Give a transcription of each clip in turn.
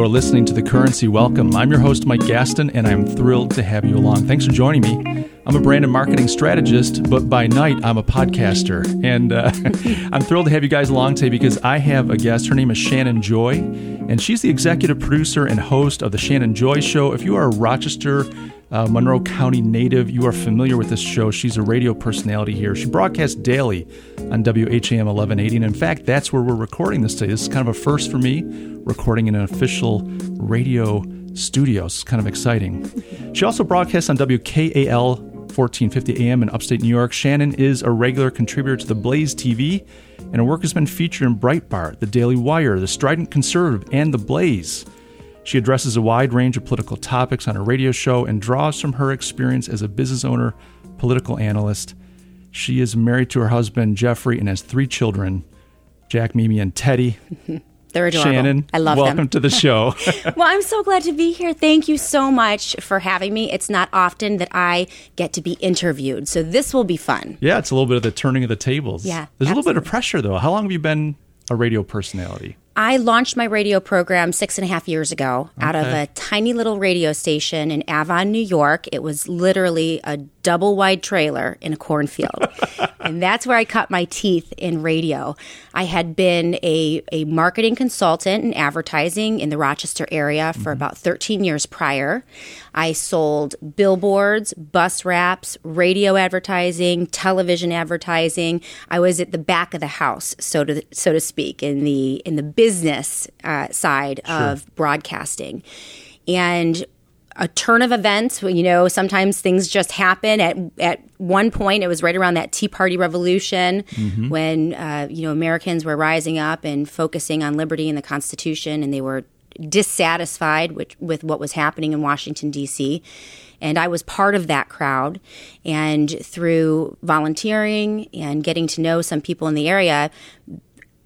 You're listening to The Currency Welcome. I'm your host, Mike Gaston, and I'm thrilled to have you along. Thanks for joining me. I'm a brand and marketing strategist, but by night, I'm a podcaster. And uh, I'm thrilled to have you guys along today because I have a guest. Her name is Shannon Joy, and she's the executive producer and host of The Shannon Joy Show. If you are a Rochester, uh, Monroe County native, you are familiar with this show. She's a radio personality here. She broadcasts daily on WHAM 1180. And in fact, that's where we're recording this today. This is kind of a first for me, recording in an official radio studio. It's kind of exciting. She also broadcasts on WKAL 1450 AM in upstate New York. Shannon is a regular contributor to the Blaze TV, and her work has been featured in Breitbart, The Daily Wire, The Strident Conservative, and The Blaze. She addresses a wide range of political topics on her radio show and draws from her experience as a business owner, political analyst. She is married to her husband, Jeffrey, and has three children Jack, Mimi, and Teddy. They're adorable. Shannon, I love welcome them. to the show. well, I'm so glad to be here. Thank you so much for having me. It's not often that I get to be interviewed, so this will be fun. yeah, it's a little bit of the turning of the tables. Yeah, There's a little bit of pressure, though. How long have you been a radio personality? I launched my radio program six and a half years ago out of a tiny little radio station in Avon, New York. It was literally a double wide trailer in a cornfield. and that's where I cut my teeth in radio. I had been a, a marketing consultant in advertising in the Rochester area for about 13 years prior. I sold billboards, bus wraps, radio advertising, television advertising. I was at the back of the house, so to so to speak, in the in the business uh, side of broadcasting, and a turn of events. You know, sometimes things just happen. At at one point, it was right around that Tea Party revolution when uh, you know Americans were rising up and focusing on liberty and the Constitution, and they were dissatisfied with, with what was happening in Washington D.C. And I was part of that crowd. And through volunteering and getting to know some people in the area,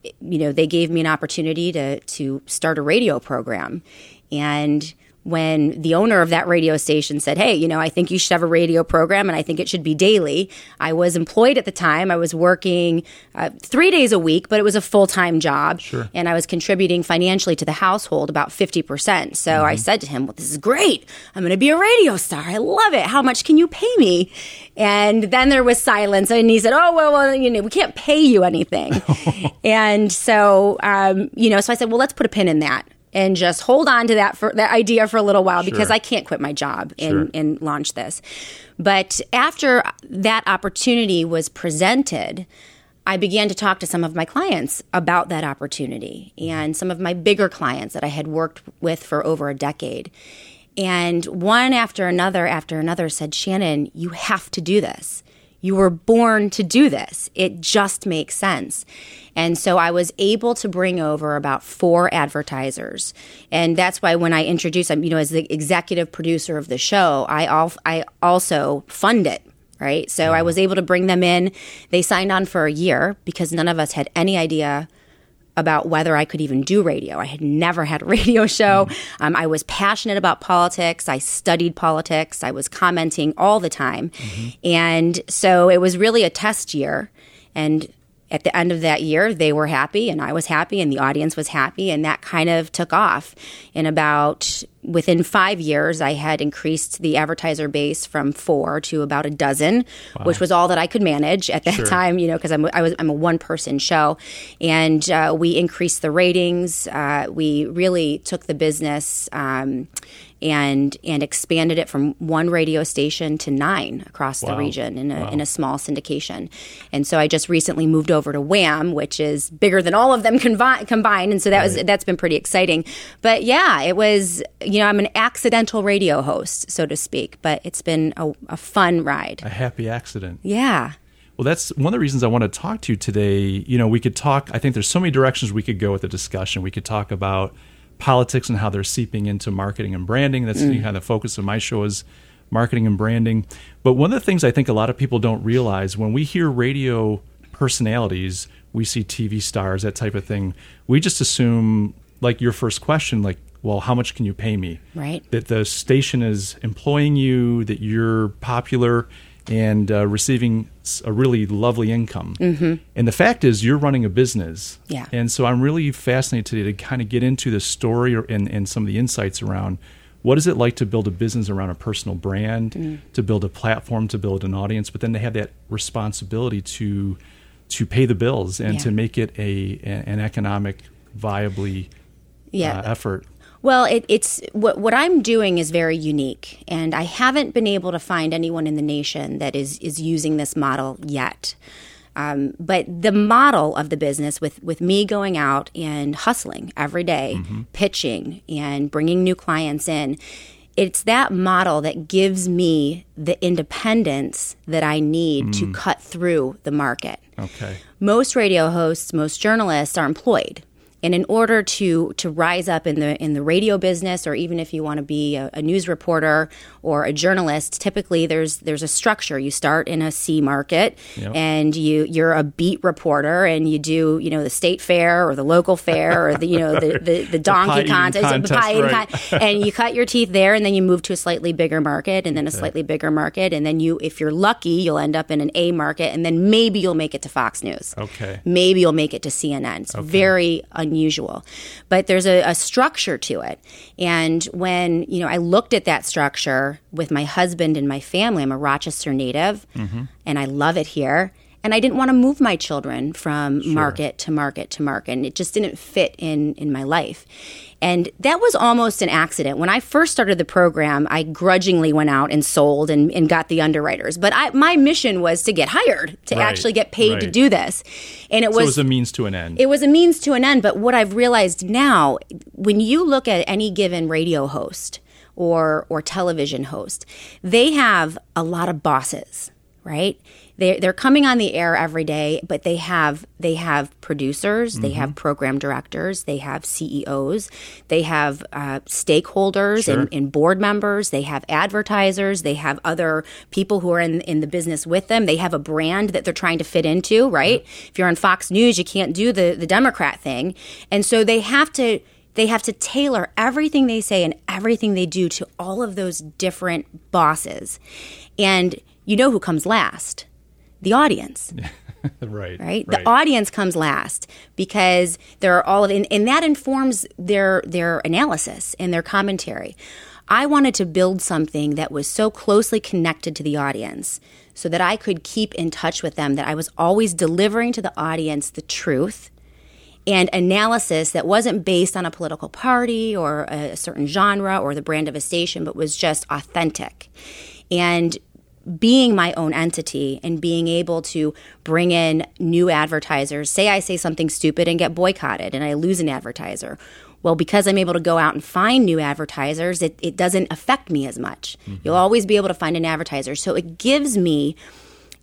you know, they gave me an opportunity to to start a radio program. And when the owner of that radio station said, "Hey, you know, I think you should have a radio program, and I think it should be daily," I was employed at the time. I was working uh, three days a week, but it was a full time job, Sure. and I was contributing financially to the household about fifty percent. So I said to him, "Well, this is great. I'm going to be a radio star. I love it. How much can you pay me?" And then there was silence, and he said, "Oh, well, well, you know, we can't pay you anything." and so, um, you know, so I said, "Well, let's put a pin in that." And just hold on to that for that idea for a little while because I can't quit my job and, Sure. and launch this. But after that opportunity was presented, I began to talk to some of my clients about that opportunity and some of my bigger clients that I had worked with for over a decade. And one after another after another said, Shannon, you have to do this. You were born to do this. It just makes sense. And so I was able to bring over about four advertisers. And that's why when I introduced them, you know, as the executive producer of the show, I, al- I also fund it. Right. So I mm-hmm. was able to bring them in. They signed on for a year because none of us had any idea about whether I could even do radio. I had never had a radio show. Um, I was passionate about politics. I studied politics. I was commenting all the time. And so it was really a test year. And at the end of that year, they were happy and I was happy and the audience was happy. And that kind of took off. In about within five years, I had increased the advertiser base from four to about a dozen, which was all that I could manage at that time, you know, because I'm, I was, I'm a one person show. And uh, we increased the ratings. Uh, we really took the business. Um, and and expanded it from one radio station to nine across the region in a, in a small syndication. And so I just recently moved over to Wham, which is bigger than all of them convi- combined. And so that was that's been pretty exciting. But yeah, it was you know I'm an accidental radio host, so to speak. But it's been a, a fun ride. a happy accident. Yeah. Well, that's one of the reasons I want to talk to you today. You know, we could talk, I think there's so many directions we could go with the discussion. We could talk about politics and how they're seeping into marketing and branding. That's mm. kind of the focus of my show is marketing and branding. But one of the things I think a lot of people don't realize when we hear radio personalities, we see TV stars, that type of thing, we just assume, like your first question, like, well, how much can you pay me? Right. That the station is employing you, that you're popular. And uh, receiving a really lovely income. Mm-hmm. And the fact is, you're running a business. Yeah. And so I'm really fascinated today to kind of get into the story or, and, and some of the insights around what is it like to build a business around a personal brand, mm. to build a platform, to build an audience, but then to have that responsibility to to pay the bills and yeah. to make it a an economic viably yeah. Uh, effort. Well, it, it's what what I'm doing is very unique, and I haven't been able to find anyone in the nation that is is using this model yet. Um, but the model of the business, with with me going out and hustling every day, mm-hmm. pitching and bringing new clients in, it's that model that gives me the independence that I need mm. to cut through the market. Okay. Most radio hosts, most journalists are employed. And in order to to rise up in the in the radio business, or even if you want to be a, a, news reporter or a journalist, typically there's there's a structure. You start in a C market, yep. and you you're a beat reporter, and you do you know the state fair or the local fair or the you know the, the, the donkey the contest, contest, right. con- and you cut your teeth there, and then you move to a slightly bigger market, and then okay. a slightly bigger market, and then you if you're lucky, you'll end up in an A market, and then maybe you'll make it to Fox News. Okay. Maybe you'll make it to CNN. It's okay. very unusual unusual. But there's a, a structure to it. And when, you know, I looked at that structure with my husband and my family, I'm a Rochester native mm-hmm. and I love it here and I didn't want to move my children from sure. market to market to market. And it just didn't fit in in my life. And that was almost an accident. When I first started the program, I grudgingly went out and sold and, and got the underwriters. But I, my mission was to get hired, to right. actually get paid right. to do this. And it was, so it was a means to an end. It was a means to an end. But what I've realized now, when you look at any given radio host or or television host, they have a lot of bosses, right? They're, they're coming on the air every day, but they have they have producers, mm-hmm. they have program directors, they have CEOs, they have uh, stakeholders sure. and, and, board members, they have advertisers, they have other people who are in in the business with them. They have a brand that they're trying to fit into, right? Mm-hmm. If you're on Fox News, you can't do the the Democrat thing, and so they have to they have to tailor everything they say and everything they do to all of those different bosses. And you know who comes last? The audience. right, right. Right. The audience comes last because there are all of and, and that informs their their analysis and their commentary. I wanted to build something that was so closely connected to the audience so that I could keep in touch with them, that I was always delivering to the audience the truth and analysis that wasn't based on a political party or a certain genre or the brand of a station, but was just authentic. And being my own entity and being able to bring in new advertisers. Say I say something stupid and get boycotted and I lose an advertiser. Well, because I'm able to go out and find new advertisers, it, it doesn't affect me as much. Mm-hmm. You'll always be able to find an advertiser. So it gives me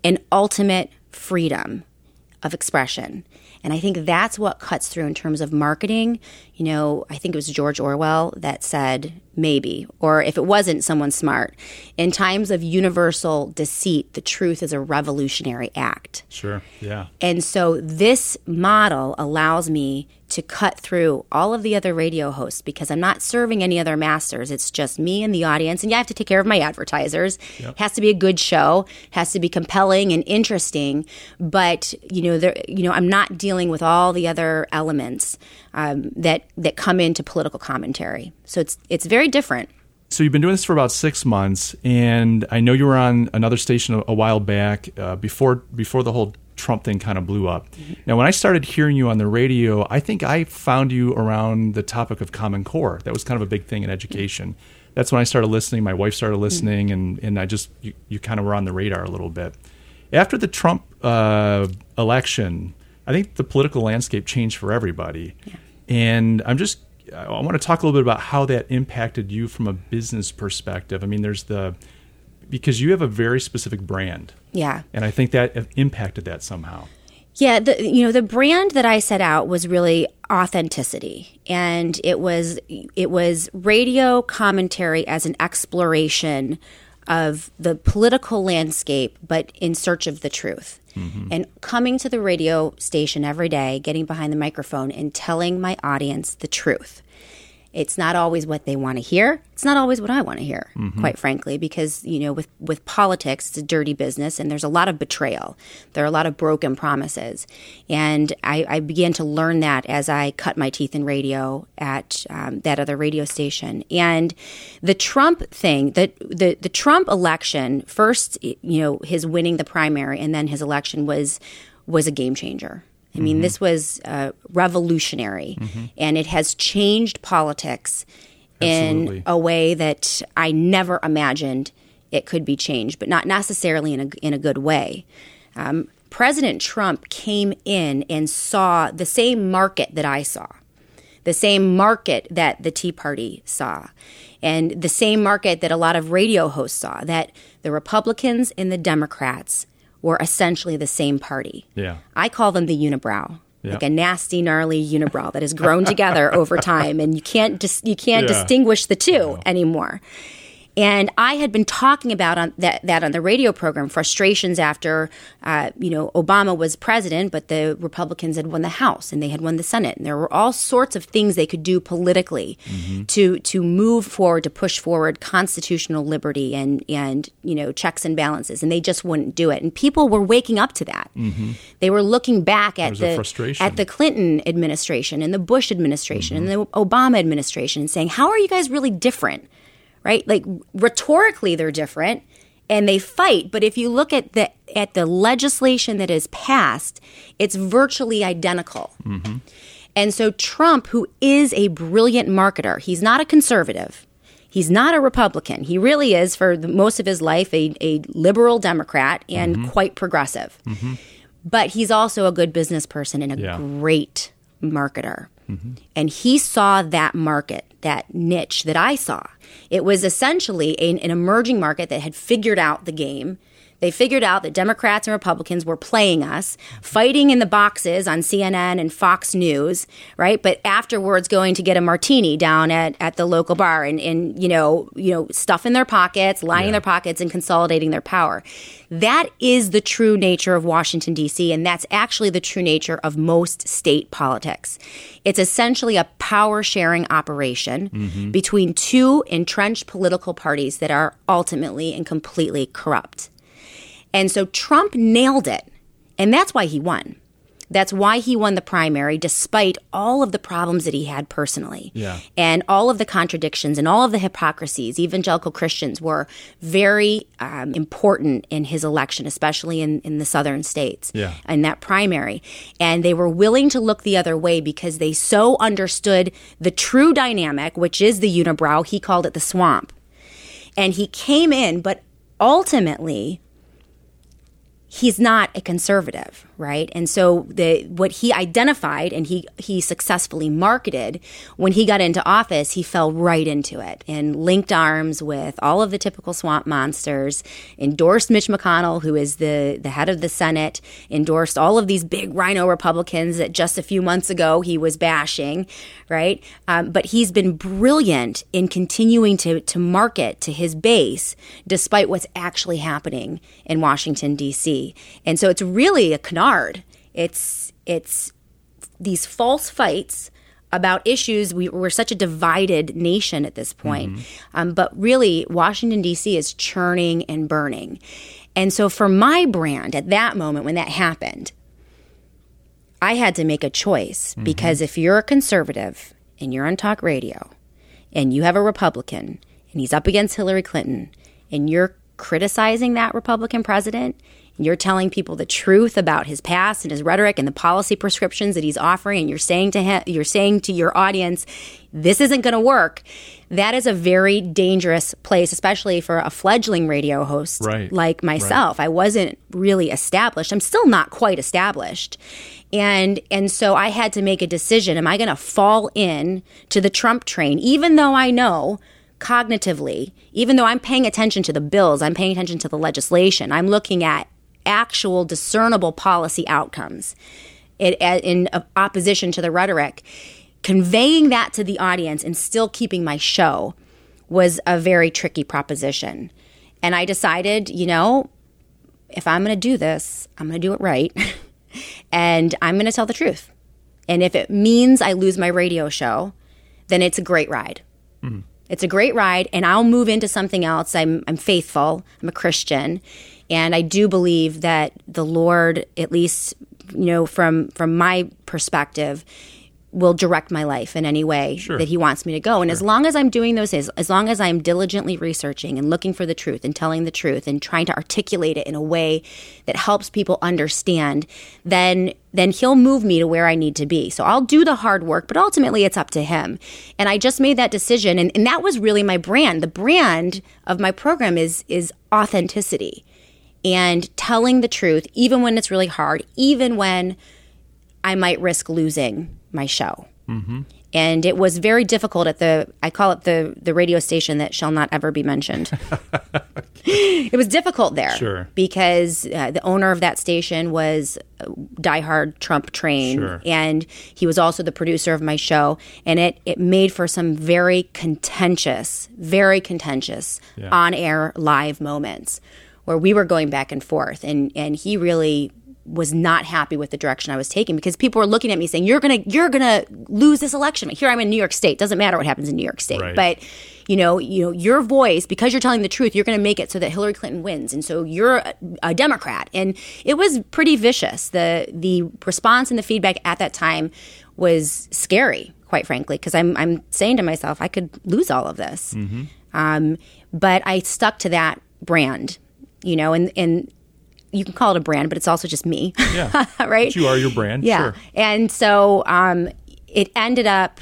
an ultimate freedom of expression. And I think that's what cuts through in terms of marketing. You know, I think it was George Orwell that said, maybe, or if it wasn't someone smart, in times of universal deceit, the truth is a revolutionary act. Sure, yeah. And so this model allows me to cut through all of the other radio hosts because I'm not serving any other masters. It's just me and the audience. And yeah, I have to take care of my advertisers. Yep. It has to be a good show, it has to be compelling and interesting. But, you know, there, you know, I'm not dealing with all the other elements um, that that come into political commentary. So it's it's very different. So you've been doing this for about six months, and I know you were on another station a, a while back uh, before before the whole Trump thing kind of blew up. Mm-hmm. Now, when I started hearing you on the radio, I think I found you around the topic of Common Core. That was kind of a big thing in education. That's when I started listening. My wife started listening, mm-hmm. and, and I just, you, you, kind of were on the radar a little bit. After the Trump uh, election, I think the political landscape changed for everybody. Yeah. And I'm just, I want to talk a little bit about how that impacted you from a business perspective. I mean, there's the, because you have a very specific brand. Yeah. And I think that impacted that somehow. Yeah, the, you know the brand that I set out was really authenticity, and it was it was radio commentary as an exploration of the political landscape, but in search of the truth. Mm-hmm. And coming to the radio station every day, getting behind the microphone, and telling my audience the truth. It's not always what they want to hear. It's not always what I want to hear, quite frankly, because you know, with with politics, it's a dirty business, and there's a lot of betrayal. There are a lot of broken promises, and I, I began to learn that as I cut my teeth in radio at um, that other radio station. And the Trump thing, the, the the Trump election, first, you know, his winning the primary, and then his election was was a game changer. I mean, Mm-hmm. this was uh, revolutionary, and it has changed politics Absolutely. in a way that I never imagined it could be changed, but not necessarily in a in a good way. Um, President Trump came in and saw the same market that I saw, the same market that the Tea Party saw, and the same market that a lot of radio hosts saw. That the Republicans and the Democrats were essentially the same party. Yeah. I call them the unibrow. Yeah. Like a nasty, gnarly unibrow that has grown together over time, and you can't dis- you can't Yeah. distinguish the two anymore. And I had been talking about on that, that on the radio program, frustrations after, uh, you know, Obama was president, but the Republicans had won the House and they had won the Senate, and there were all sorts of things they could do politically to to move forward, to push forward constitutional liberty and and you know checks and balances, and they just wouldn't do it. And people were waking up to that. They were looking back at the at the Clinton administration and the Bush administration and the Obama administration, and saying, "How are you guys really different?" Right? Like rhetorically they're different and they fight, but if you look at the at the legislation that is passed, it's virtually identical. Mm-hmm. And so Trump, who is a brilliant marketer, he's not a conservative. He's not a Republican. He really is, for the, most of his life, a, a liberal Democrat and mm-hmm. quite progressive. Mm-hmm. But he's also a good business person and a Yeah. great marketer. And he saw that market, that niche that I saw. It was essentially an, an emerging market that had figured out the game. They figured out that Democrats and Republicans were playing us, fighting in the boxes on CNN and Fox News, right? But afterwards going to get a martini down at, at the local bar and, and you know, you know, stuff in their pockets, lining Yeah. their pockets and consolidating their power. That is the true nature of Washington, D.C., and that's actually the true nature of most state politics. It's essentially a power sharing operation mm-hmm. between two entrenched political parties that are ultimately and completely corrupt. And so Trump nailed it. And that's why he won. That's why he won the primary, despite all of the problems that he had personally. Yeah. And all of the contradictions and all of the hypocrisies. Evangelical Christians were very um, important in his election, especially in, in the southern states, Yeah. in that primary. And they were willing to look the other way because they so understood the true dynamic, which is the unibrow. He called it the swamp. And he came in, but ultimately, he's not a conservative, right? And so the what he identified and he he successfully marketed when he got into office, he fell right into it and linked arms with all of the typical swamp monsters, endorsed Mitch McConnell, who is the the head of the Senate, endorsed all of these big RINO Republicans that just a few months ago he was bashing, right? Um, but he's been brilliant in continuing to to market to his base despite what's actually happening in Washington D.C. And so it's really a canard. It's it's these false fights about issues. We, we're such a divided nation at this point. Um, but really, Washington, D.C. is churning and burning. And so, for my brand at that moment when that happened, I had to make a choice because if you're a conservative and you're on talk radio and you have a Republican and he's up against Hillary Clinton and you're criticizing that Republican president you're telling people the truth about his past and his rhetoric and the policy prescriptions that he's offering and you're saying to him you're saying to your audience this isn't going to work. That is a very dangerous place especially for a fledgling radio host Right. like myself. I wasn't really established. I'm still not quite established. And and so I had to make a decision. Am I going to fall in to the Trump train even though I know cognitively even though I'm paying attention to the bills I'm paying attention to the legislation I'm looking at actual discernible policy outcomes it, uh, in uh, opposition to the rhetoric conveying that to the audience and still keeping my show was a very tricky proposition and I decided you know if I'm going to do this I'm going to do it right and I'm going to tell the truth. And if it means I lose my radio show, then it's a great ride. Mm-hmm. It's a great ride, and I'll move into something else. I'm, I'm faithful, I'm a Christian, and I do believe that the Lord, at least, you know, from, from my perspective, will direct my life in any way that he wants me to go. And as long as I'm doing those things, as long as I'm diligently researching and looking for the truth and telling the truth and trying to articulate it in a way that helps people understand, then then he'll move me to where I need to be. So I'll do the hard work, but ultimately it's up to him. And I just made that decision and, and that was really my brand. The brand of my program is is authenticity and telling the truth, even when it's really hard, even when I might risk losing my show. Mm-hmm. And it was very difficult at the, I call it the, the radio station that shall not ever be mentioned. it was difficult there. Sure. Because uh, the owner of that station was diehard Trump train. Sure. And he was also the producer of my show. And it, it made for some very contentious, very contentious Yeah. on air live moments where we were going back and forth. And, and he really was not happy with the direction I was taking because people were looking at me saying, "You're gonna, you're gonna lose this election." Here I'm in New York State. Doesn't matter what happens in New York State, Right. but you know, you know, your voice because you're telling the truth, you're going to make it so that Hillary Clinton wins, and so you're a, a Democrat. And it was pretty vicious. the The response and the feedback at that time was scary, quite frankly, because I'm I'm saying to myself, I could lose all of this. Um, but I stuck to that brand, you know, and and you can call it a brand, but it's also just me. Yeah. right? But you are your brand. Yeah. Sure. And so um, it ended up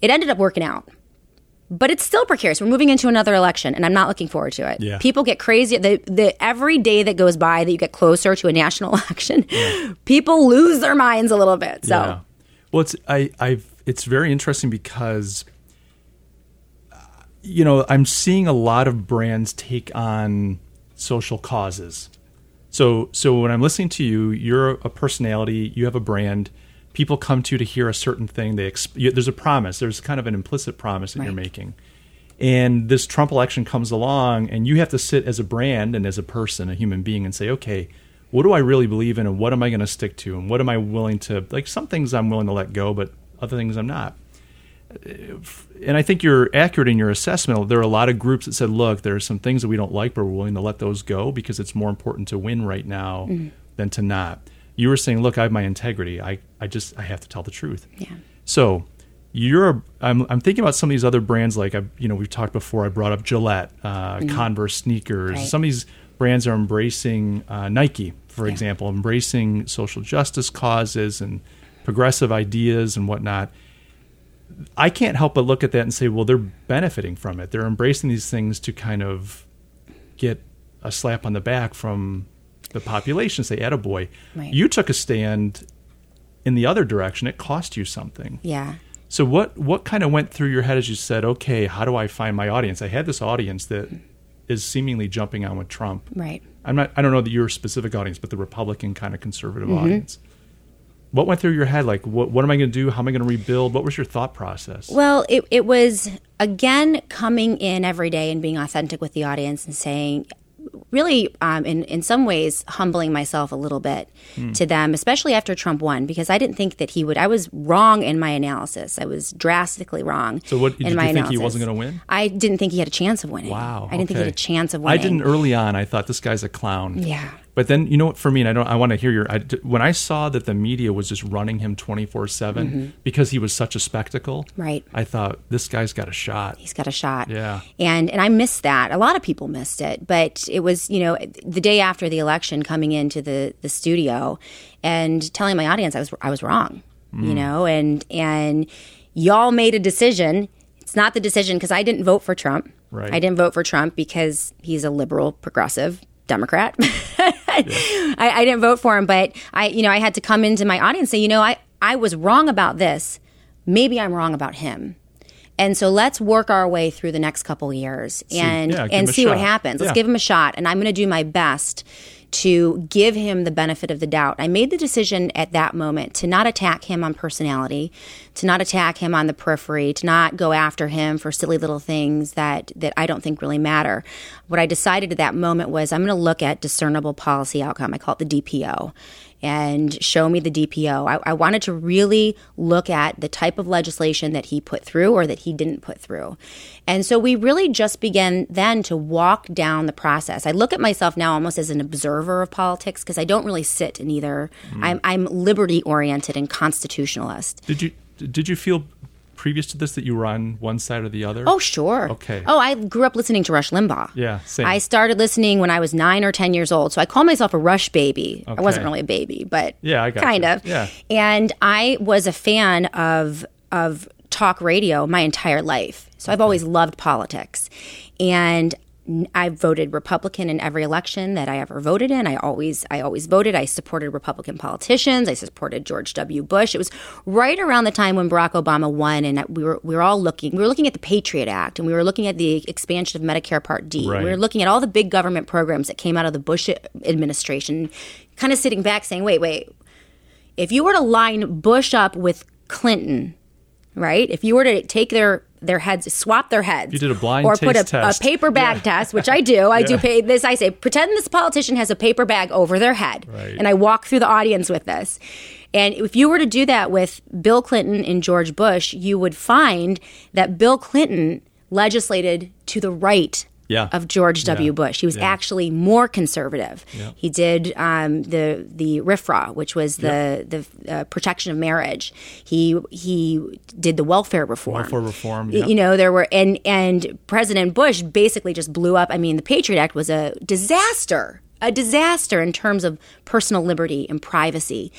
it ended up working out. But it's still precarious. We're moving into another election, and I'm not looking forward to it. Yeah. People get crazy. The, the every day that goes by that you get closer to a national election, people lose their minds a little bit. So Yeah. Well, it's I I've it's very interesting because uh, you know I'm seeing a lot of brands take on social causes. So so when I'm listening to you, you're a personality, you have a brand. People come to you to hear a certain thing. They exp- you, there's a promise. There's kind of an implicit promise that you're making. And this Trump election comes along, and you have to sit as a brand and as a person, a human being, and say, okay, what do I really believe in, and what am I going to stick to, and what am I willing to like? Some things I'm willing to let go, but other things I'm not. And I think you're accurate in your assessment. There are a lot of groups that said, look, there are some things that we don't like, but we're willing to let those go because it's more important to win right now than to not. You were saying, look, I have my integrity. I, I just I have to tell the truth. Yeah. So you're I'm I'm thinking about some of these other brands like I you know we've talked before. I brought up Gillette, uh, Converse sneakers. Right. Some of these brands are embracing uh, Nike, for example, embracing social justice causes and progressive ideas and whatnot. I can't help but look at that and say, well, they're benefiting from it. They're embracing these things to kind of get a slap on the back from the population. Say, "Attaboy." Right. You took a stand in the other direction. It cost you something. yeah. So what what kind of went through your head as you said, "Okay, how do I find my audience?" I had this audience that is seemingly jumping on with Trump. Right. I'm not. I don't know that your specific audience, but the Republican kind of conservative Mm-hmm. audience. What went through your head? Like, what what am I going to do? How am I going to rebuild? What was your thought process? Well, it, it was again coming in every day and being authentic with the audience and saying, really, um, in in some ways, humbling myself a little bit Hmm. to them, especially after Trump won, because I didn't think that he would. I was wrong in my analysis. I was drastically wrong. So what- did in you my think he wasn't gonna win? I didn't think he had a chance of winning. Wow. I didn't think he had a chance of winning. I didn't early on. I thought this guy's a clown. Yeah. But then you know what? For me, and I don't. I want to hear your. I, when I saw that the media was just running him twenty four seven because he was such a spectacle. Mm-hmm. Right. I thought this guy's got a shot. he's got a shot. Yeah. And and I missed that. A lot of people missed it, but it was, you know, the day after the election coming into the the studio and telling my audience I was I was wrong. Mm. You know, and and y'all made a decision. It's not the decision because I didn't vote for Trump. Right. I didn't vote for Trump because he's a liberal progressive Democrat. I, I didn't vote for him, but I, you know, I had to come into my audience and say, you know, I, I was wrong about this. Maybe I'm wrong about him. And so let's work our way through the next couple years and yeah, and see what happens. Let's Yeah. give him a shot, and I'm going to do my best to give him the benefit of the doubt. I made the decision at that moment to not attack him on personality, to not attack him on the periphery, to not go after him for silly little things that that I don't think really matter. What I decided at that moment was I'm going to look at discernible policy outcome. I call it the DPO. And show me the DPO. I, I, wanted to really look at the type of legislation that he put through or that he didn't put through. And so we really just began then to walk down the process. I look at myself now almost as an observer of politics because I don't really sit in either. Mm. I'm, I'm liberty oriented and constitutionalist. Did you did you feel previous to this that you were on one side or the other? Oh, sure. Okay. Oh, I grew up listening to Rush Limbaugh. Yeah, same. I started listening when I was nine or 10 years old. So I call myself a Rush baby. Okay. I wasn't really a baby, but yeah, I got kind you. of. Yeah. And I was a fan of, of talk radio my entire life. So I've always loved politics. And I voted Republican in every election that I ever voted in. I always I always voted. I supported Republican politicians. I supported George W. Bush. It was right around the time when Barack Obama won, and we were we were all looking. We were looking at the Patriot Act, and we were looking at the expansion of Medicare Part D. Right. We were looking at all the big government programs that came out of the Bush administration. Kind of sitting back, saying, "Wait, wait. If you were to line Bush up with Clinton, right? If you were to take their their heads, swap their heads. You did a blind test or put a, a, paper bag yeah. test, which I do. I yeah. do pay this. I say, pretend this politician has a paper bag over their head, right. and I walk through the audience with this. And if you were to do that with Bill Clinton and George Bush, you would find that Bill Clinton legislated to the right yeah. of George W. Yeah. Bush. He was yeah. actually more conservative. He did um, the the RFRA, which was the the uh, protection of marriage. He he did the welfare reform. Welfare reform. You know, there were and and President Bush basically just blew up. I mean, the Patriot Act was a disaster a disaster in terms of personal liberty and privacy.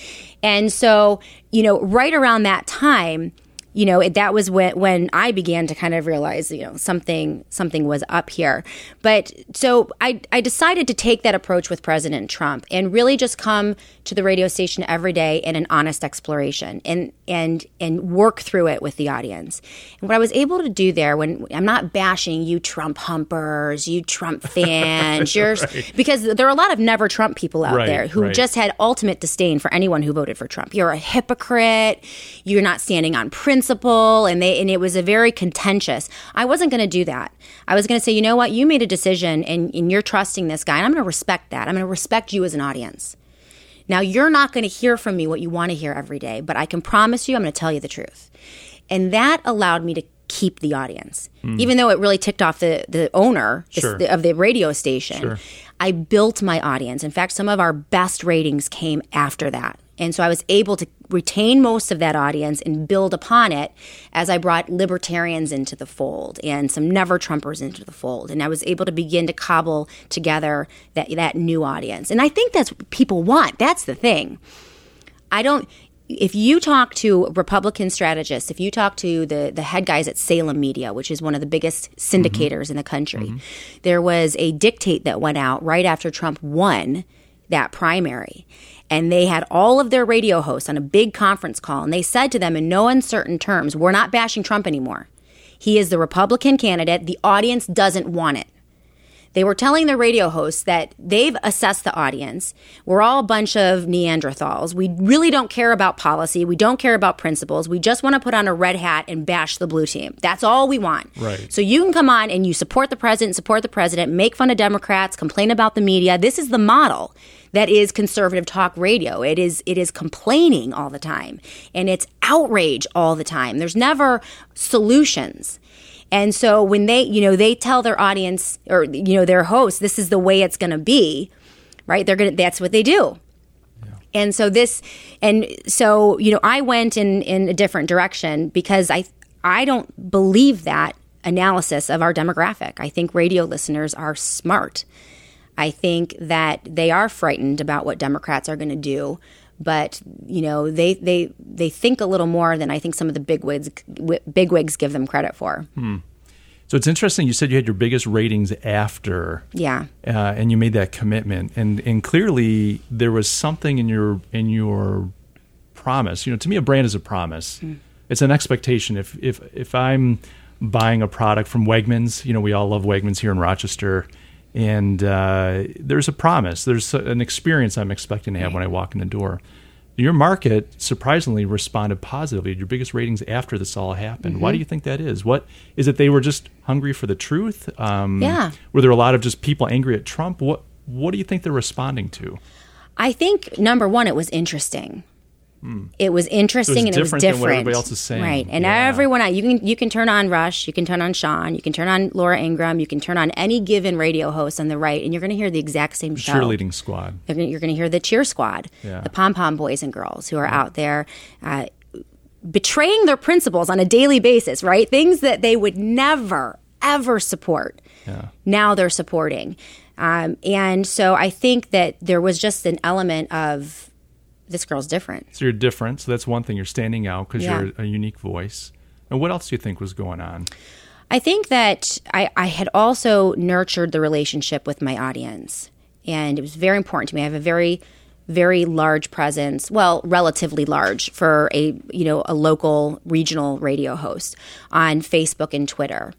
And so, you know, right around that time, you know that was when when I began to kind of realize you know something something was up here. But so I I decided to take that approach with President Trump and really just come to the radio station every day in an honest exploration and and and work through it with the audience. And what I was able to do there when I'm not bashing you Trump humpers, you Trump fans, you're right. because there are a lot of never Trump people out right, there who right. just had ultimate disdain for anyone who voted for Trump. You're a hypocrite. You're not standing on principle principle and they and it was a very contentious. I wasn't going to do that. I was going to say, you know what, you made a decision and, and you're trusting this guy, and I'm going to respect that. I'm going to respect you as an audience. Now you're not going to hear from me what you want to hear every day, but I can promise you I'm going to tell you the truth. And that allowed me to keep the audience. Mm. Even though it really ticked off the, the owner sure. the, of the radio station, sure. I built my audience. In fact, some of our best ratings came after that. And so I was able to retain most of that audience and build upon it as I brought libertarians into the fold and some never Trumpers into the fold. And I was able to begin to cobble together that, that new audience. And I think that's what people want. That's the thing. I don't, if you talk to Republican strategists, if you talk to the, the head guys at Salem Media, which is one of the biggest syndicators mm-hmm. in the country, mm-hmm. there was a dictate that went out right after Trump won that primary and they had all of their radio hosts on a big conference call and they said to them in no uncertain terms we're not bashing trump anymore he is the republican candidate the audience doesn't want it they were telling their radio hosts that they've assessed the audience. We're all a bunch of Neanderthals. We really don't care about policy. We don't care about principles. We just want to put on a red hat and bash the blue team. That's all we want. Right. So you can come on and you support the president, support the president, make fun of Democrats, complain about the media. This is the model that is conservative talk radio. It is it is complaining all the time and it's outrage all the time. There's never solutions. And so when they, you know, they tell their audience or you know their host this is the way it's going to be, right? They're going to that's what they do. And so this and so you know I went in in a different direction because I I don't believe that analysis of our demographic. I think radio listeners are smart. I think that they are frightened about what Democrats are going to do, but you know they they they think a little more than I think some of the bigwigs bigwigs give them credit for. Hmm. So it's interesting. You said you had your biggest ratings after, yeah, uh, and you made that commitment, and and clearly there was something in your in your promise. You know, to me, a brand is a promise. Mm. It's an expectation. If if if I'm buying a product from Wegmans, you know, we all love Wegmans here in Rochester and uh, there's a promise. There's an experience I'm expecting to have when I walk in the door. Your market surprisingly responded positively. Your biggest ratings after this all happened. Mm-hmm. Why do you think that is? What is it? They were just hungry for the truth. Um, yeah. Were there a lot of just people angry at Trump? What What do you think they're responding to? I think number one, it was interesting. It was interesting and it was different than what everybody else is saying. right? And Yeah. everyone, you can you can turn on Rush, you can turn on Sean, you can turn on Laura Ingraham, you can turn on any given radio host on the right, and you're going to hear the exact same show. Cheerleading squad. You're going to hear the cheer squad, Yeah. the pom pom boys and girls who are out there uh, betraying their principles on a daily basis, right? Things that they would never, ever support. Yeah. Now they're supporting. Um, and so I think that there was just an element of this girl's different. So you're different. So that's one thing. You're standing out because Yeah. you're a unique voice. And what else do you think was going on? I think that I, I had also nurtured the relationship with my audience. And it was very important to me. I have a very, very large presence, well, relatively large for a, you know, a local regional radio host on Facebook and Twitter.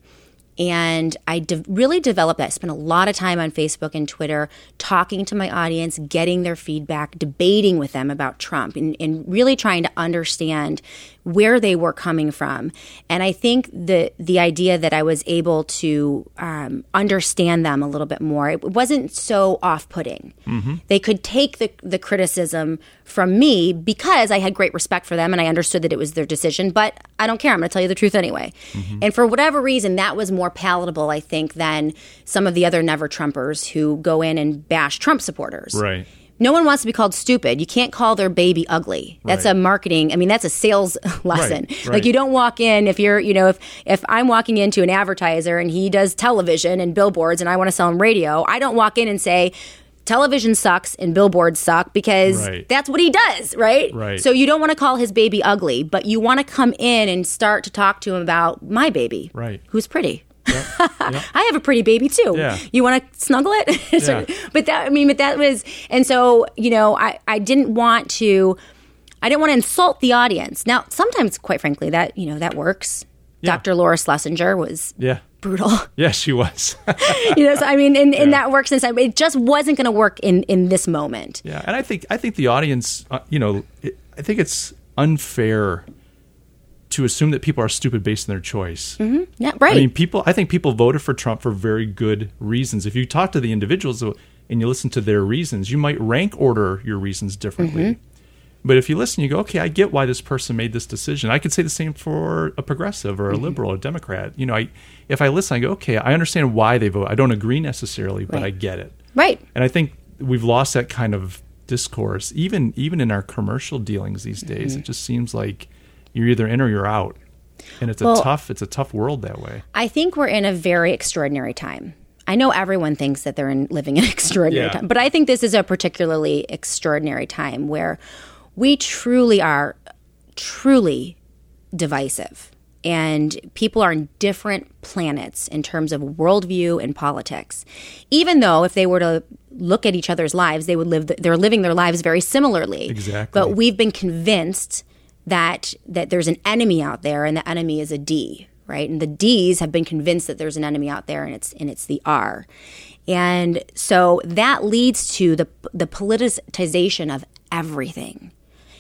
And I de- really developed that. Spent a lot of time on Facebook and Twitter talking to my audience, getting their feedback, debating with them about Trump, and, and really trying to understand where they were coming from. And I think the the idea that I was able to um, understand them a little bit more, it wasn't so off putting. They could take the the criticism from me because I had great respect for them and I understood that it was their decision. But I don't care. I'm going to tell you the truth anyway. And for whatever reason, that was more palatable, I think, than some of the other never Trumpers who go in and bash Trump supporters. Right. No one wants to be called stupid. You can't call their baby ugly. That's Right. a marketing. I mean, that's a sales lesson. right. Like you don't walk in if you're, you know, if if I'm walking into an advertiser and he does television and billboards and I want to sell him radio, I don't walk in and say television sucks and billboards suck because Right. that's what he does, right? Right. So you don't want to call his baby ugly, but you want to come in and start to talk to him about my baby, Right. Who's pretty. I have a pretty baby too. Yeah. You want to snuggle it? Yeah. But that, I mean, but that was, and so, you know, I, I didn't want to, I didn't want to insult the audience. Now, sometimes, quite frankly, that, you know, that works. Yeah. Dr. Laura Schlesinger was Yeah. brutal. Yes, she was. you know, so I mean, and, and that works inside. It just wasn't going to work in, in this moment. yeah, and I think I think the audience, uh, you know, it, I think it's unfair to assume that people are stupid based on their choice. Yeah, right. I mean, people. I think people voted for Trump for very good reasons. If you talk to the individuals and you listen to their reasons, you might rank order your reasons differently. Mm-hmm. But if you listen, you go, okay, I get why this person made this decision. I could say the same for a progressive or a Mm-hmm. liberal or a Democrat. You know, I if I listen, I go, okay, I understand why they vote. I don't agree necessarily, but Right. I get it. right. And I think we've lost that kind of discourse, even even in our commercial dealings these days. Mm-hmm. It just seems like you're either in or you're out, and it's a tough it's a tough world that way. I think we're in a very extraordinary time. I know everyone thinks that they're in, living in extraordinary Yeah. time, but I think this is a particularly extraordinary time where we truly are truly divisive. And people are on different planets in terms of worldview and politics. Even though, if they were to look at each other's lives, they would live. They're living their lives very similarly. Exactly. But we've been convinced that that there's an enemy out there, and the enemy is a D, right? And the D's have been convinced that there's an enemy out there, and it's and it's the R. And so that leads to the the politicization of everything.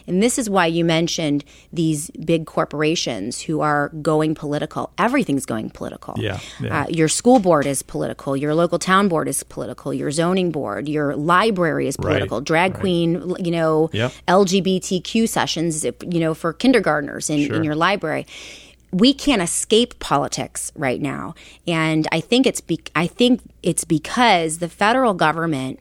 And this is why you mentioned these big corporations who are going political. Everything's going political. Yeah, yeah. Uh, your school board is political. Your local town board is political. Your zoning board, your library is political. Drag queen, you know, Yep. LGBTQ sessions, you know, for kindergartners in, Sure. in your library. We can't escape politics right now, and I think it's be- I think it's because the federal government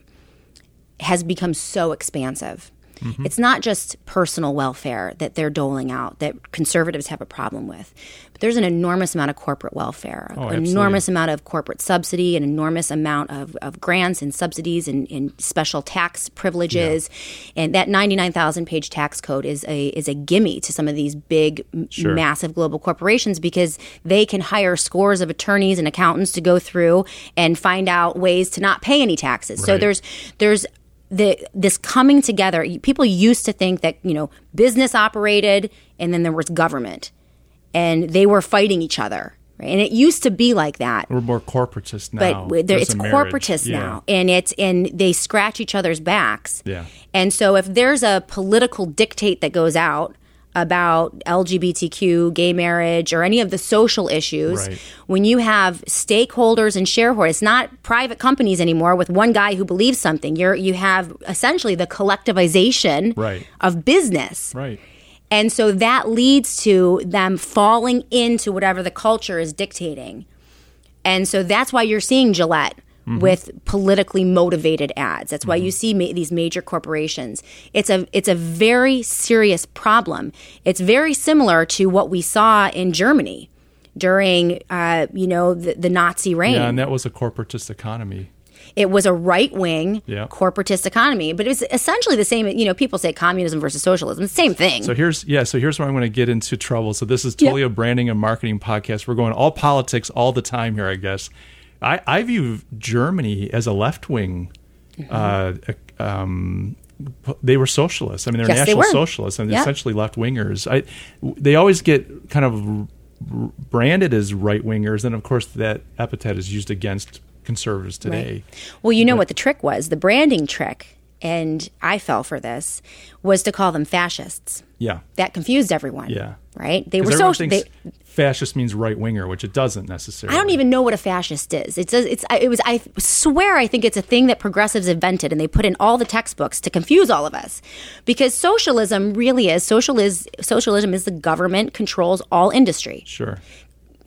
has become so expansive. Mm-hmm. It's not just personal welfare that they're doling out that conservatives have a problem with, but there's an enormous amount of corporate welfare, Oh, an enormous amount of corporate subsidy, an enormous amount of, of grants and subsidies and, and special tax privileges. And that 99,000 page tax code is a, is a gimme to some of these big, Sure. massive global corporations because they can hire scores of attorneys and accountants to go through and find out ways to not pay any taxes. So there's there's the this coming together. People used to think that you know business operated and then there was government, and they were fighting each other. Right? And it used to be like that. We're more corporatist now. w- there, it's corporatist Yeah. now, and it's and they scratch each other's backs. Yeah. And so if there's a political dictate that goes out, about LGBTQ, gay marriage, or any of the social issues, Right. when you have stakeholders and shareholders, it's not private companies anymore with one guy who believes something. You're you have essentially the collectivization Right. of business. Right. And so that leads to them falling into whatever the culture is dictating. And so that's why you're seeing Gillette with politically motivated ads. That's why you see ma- these major corporations. It's a it's a very serious problem. It's very similar to what we saw in Germany during uh, you know the, the Nazi reign. Yeah, and that was a corporatist economy. It was a right wing Yeah. corporatist economy, but it was essentially the same. You know, people say communism versus socialism, same thing. So here's yeah. So here's where I'm going to get into trouble. So this is totally a branding and marketing podcast. We're going all politics all the time here. I guess. I, I view Germany as a left wing. Uh, um, they were socialists. I mean, they're Yes, they national were. socialists and Yeah. essentially left wingers. I they always get kind of branded as right wingers, and of course that epithet is used against conservatives today. Well, you know what the trick was? The branding trick, and I fell for this, was to call them fascists. Yeah. That confused everyone. Yeah. Right? They were Because everyone social. thinks They, fascist means right winger, which it doesn't necessarily. I don't even know what a fascist is. It's a, it's it was I swear I think it's a thing that progressives invented and they put in all the textbooks to confuse all of us. Because socialism really is social is socialism is the government controls all industry. Sure.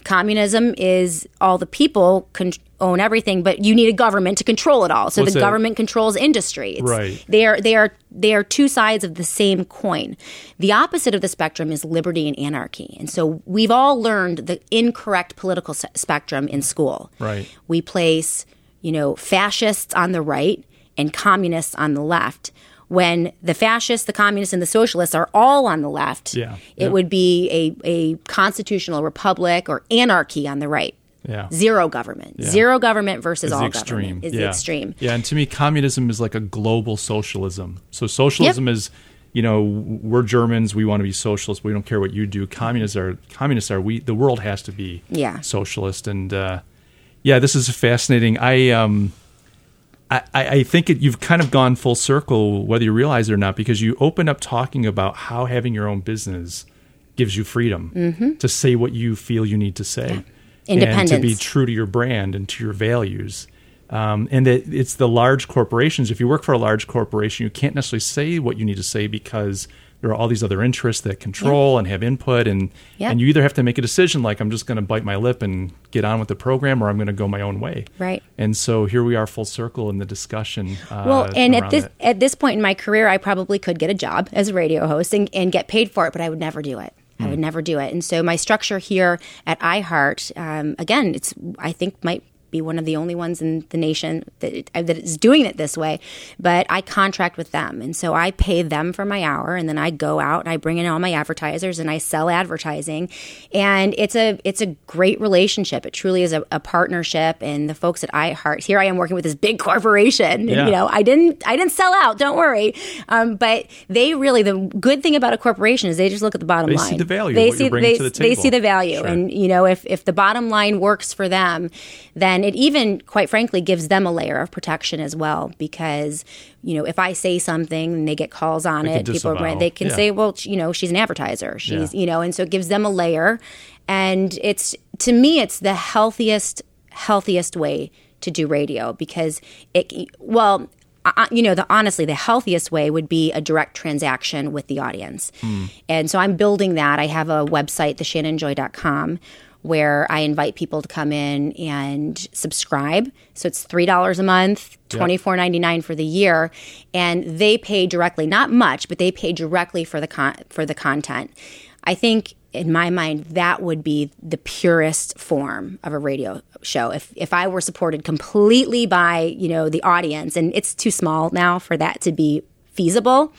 Communism is all the people con- own everything, but you need a government to control it all. So What's the that? government controls industry. It's, Right. They are they are they are two sides of the same coin. The opposite of the spectrum is liberty and anarchy. And so we've all learned the incorrect political s- spectrum in school. Right. We place, you know, fascists on the right and communists on the left. When the fascists, the communists, and the socialists are all on the left, Yeah. it Yep. would be a, a constitutional republic or anarchy on the right. Yeah. Zero government. Zero government versus all extreme. government is yeah. the extreme. Yeah, and to me, communism is like a global socialism. So socialism is, you know, we're Germans. We want to be socialists. We don't care what you do. Communists are communists are we. The world has to be Yeah. socialist. And uh, yeah, this is fascinating. I um. I, I think it, you've kind of gone full circle, whether you realize it or not, because you open up talking about how having your own business gives you freedom to say what you feel you need to say, and to be true to your brand and to your values. Um, and that it's the large corporations. If you work for a large corporation, you can't necessarily say what you need to say because there are all these other interests that control and have input, and Yeah. and you either have to make a decision like I'm just going to bite my lip and get on with the program, or I'm going to go my own way. Right. And so here we are, full circle in the discussion. Uh, Well, and at this it. at this point in my career, I probably could get a job as a radio host and, and get paid for it, but I would never do it. I Hmm. would never do it. And so my structure here at iHeart, um, again, it's I think might be one of the only ones in the nation that that is doing it this way. But I contract with them, and so I pay them for my hour, and then I go out and I bring in all my advertisers and I sell advertising, and it's a it's a great relationship. It truly is a, a partnership, and the folks at iHeart here I am working with this big corporation, and you know I didn't I didn't sell out. Don't worry. Um, but they really the good thing about a corporation is they just look at the bottom They line. see the value, They see they, to the they see the value, Sure. and you know if if the bottom line works for them, then it even quite frankly gives them a layer of protection as well because you know if I say something and they get calls on They it, people are- they can Yeah. say, well, you know, she's an advertiser. She's Yeah. you know, and so it gives them a layer, and it's to me it's the healthiest healthiest way to do radio because it well uh, you know the honestly the healthiest way would be a direct transaction with the audience and so i'm building that i have a website theshannonjoy.com where i invite people to come in and subscribe so it's $3 a month $24.99 for the year and they pay directly not much but they pay directly for the con- for the content i think in my mind, that would be the purest form of a radio show. If if I were supported completely by you know the audience, and it's too small now for that to be feasible.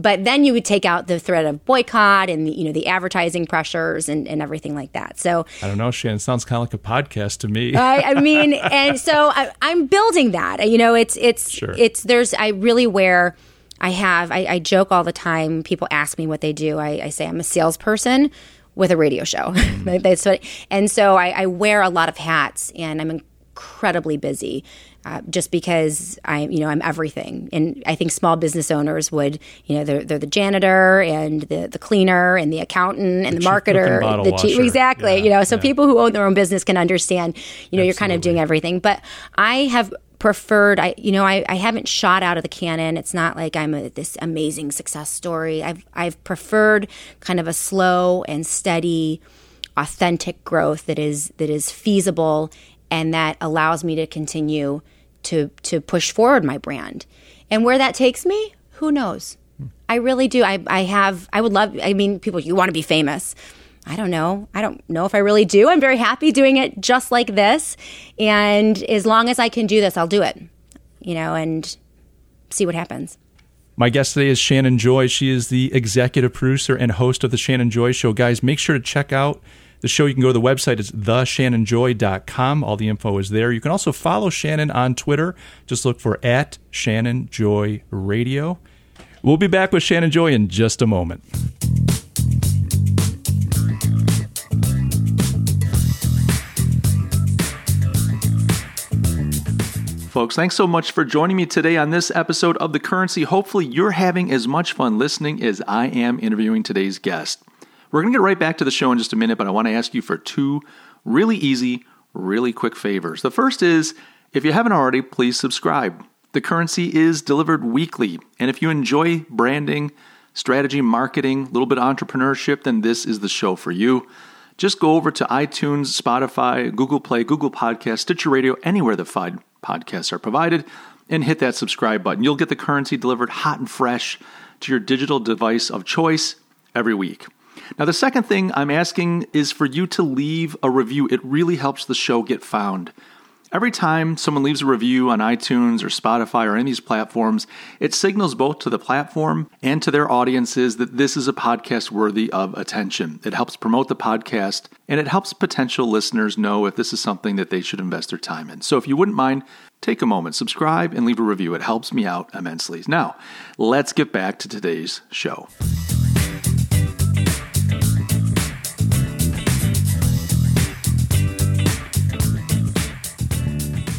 But then you would take out the threat of boycott and the, you know the advertising pressures and, and everything like that. So I don't know, Shannon. It sounds kind of like a podcast to me. I, I mean, and so I, I'm building that. You know, it's it's Sure. it's there's I really wear. I have I, I joke all the time. People ask me what they do. I, I say I'm a salesperson with a radio show. Mm-hmm. That's what, and so I, I wear a lot of hats, and I'm incredibly busy. Uh, just because I, you know, I'm everything, and I think small business owners would, you know, they're, they're the janitor and the, the cleaner and the accountant and the, the marketer, the chief, exactly, yeah, you know. So yeah. people who own their own business can understand, you know, Absolutely. you're kind of doing everything. But I have preferred I you know I, I haven't shot out of the cannon it's not like I'm a, this amazing success story I've I've preferred kind of a slow and steady authentic growth that is that is feasible and that allows me to continue to to push forward my brand and where that takes me who knows hmm. I really do I I have I would love I mean people you want to be famous I don't know. I don't know if I really do. I'm very happy doing it just like this. And as long as I can do this, I'll do it, you know, and see what happens. My guest today is Shannon Joy. She is the executive producer and host of The Shannon Joy Show. Guys, make sure to check out the show. You can go to the website. It's theshannonjoy.com. All the info is there. You can also follow Shannon on Twitter. Just look for at Shannon Joy Radio. We'll be back with Shannon Joy in just a moment. Folks, thanks so much for joining me today on this episode of The Currency. Hopefully, you're having as much fun listening as I am interviewing today's guest. We're going to get right back to the show in just a minute, but I want to ask you for two really easy, really quick favors. The first is if you haven't already, please subscribe. The Currency is delivered weekly, and if you enjoy branding, strategy, marketing, a little bit of entrepreneurship, then this is the show for you just go over to iTunes, Spotify, Google Play, Google Podcast, Stitcher Radio, anywhere the fine podcasts are provided, and hit that subscribe button. You'll get the currency delivered hot and fresh to your digital device of choice every week. Now, the second thing I'm asking is for you to leave a review. It really helps the show get found. Every time someone leaves a review on iTunes or Spotify or any of these platforms, it signals both to the platform and to their audiences that this is a podcast worthy of attention. It helps promote the podcast and it helps potential listeners know if this is something that they should invest their time in. So if you wouldn't mind, take a moment, subscribe, and leave a review. It helps me out immensely. Now, let's get back to today's show.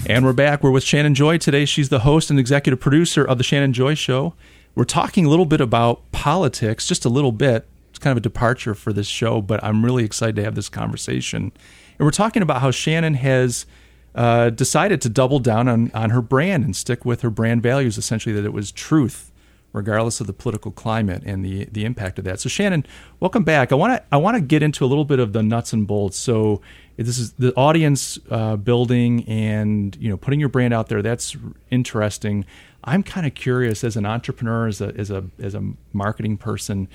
And we're back. We're with Shannon Joy today. She's the host and executive producer of The Shannon Joy Show. We're talking a little bit about politics, just a little bit. It's kind of a departure for this show, but I'm really excited to have this conversation. And we're talking about how Shannon has uh, decided to double down on, on her brand and stick with her brand values, essentially, that it was truth, regardless of the political climate and the, the impact of that. So, Shannon, welcome back. I want to I want to get into a little bit of the nuts and bolts. So, this is the audience uh, building and you know putting your brand out there that's interesting. I'm kind of curious as an entrepreneur as a as a as a marketing person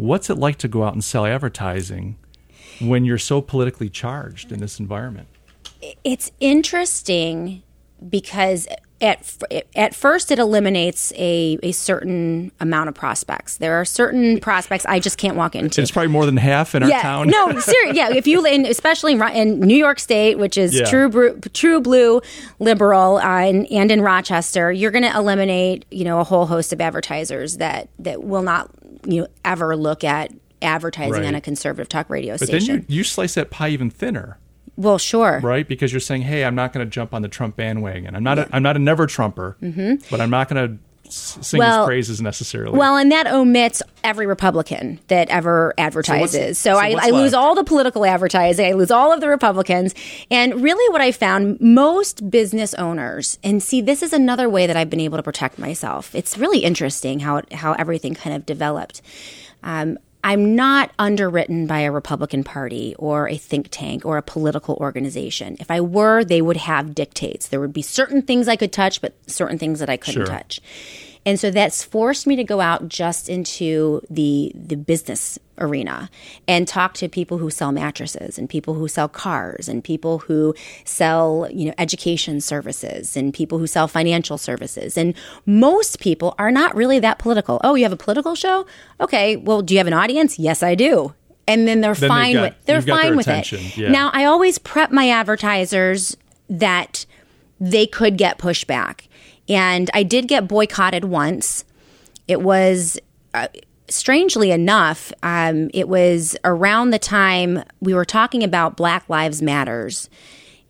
what's it like to go out and sell advertising when you're so politically charged in this environment? It's interesting because at at first it eliminates a, a certain amount of prospects. There are certain prospects I just can't walk into. It's probably more than half in our yeah, town. no, seriously, yeah. If you, in, especially in, in, New York State, which is Yeah. true true blue liberal, uh, and, and in Rochester, you're going to eliminate you know a whole host of advertisers that that will not you know ever look at advertising Right. on a conservative talk radio but then station. you, you slice that pie even thinner well, sure. right because you're saying hey i'm not going to jump on the trump bandwagon i'm not a, i'm not a never trumper but i'm not going to sing Mm-hmm. Well- his praises necessarily Well, and that omits every Republican that ever advertises. So, so I, I lose all the political advertising. I lose all of the Republicans. And really, what I found most business owners, and see, this is another way that I've been able to protect myself. It's really interesting how how everything kind of developed. Um, I'm not underwritten by a Republican Party or a think tank or a political organization. If I were, they would have dictates. There would be certain things I could touch, but certain things that I couldn't Sure. touch. And so that's forced me to go out just into the the business arena and talk to people who sell mattresses and people who sell cars and people who sell, you know, education services and people who sell financial services. And most people are not really that political. Oh, you have a political show? Okay, well, do you have an audience? Yes, I do. And then they're Then fine got- with they're fine with attention, it. yeah. Now, I always prep my advertisers that they could get pushback. And I did get boycotted once. It was, uh, strangely enough, um, it was around the time we were talking about Black Lives Matters.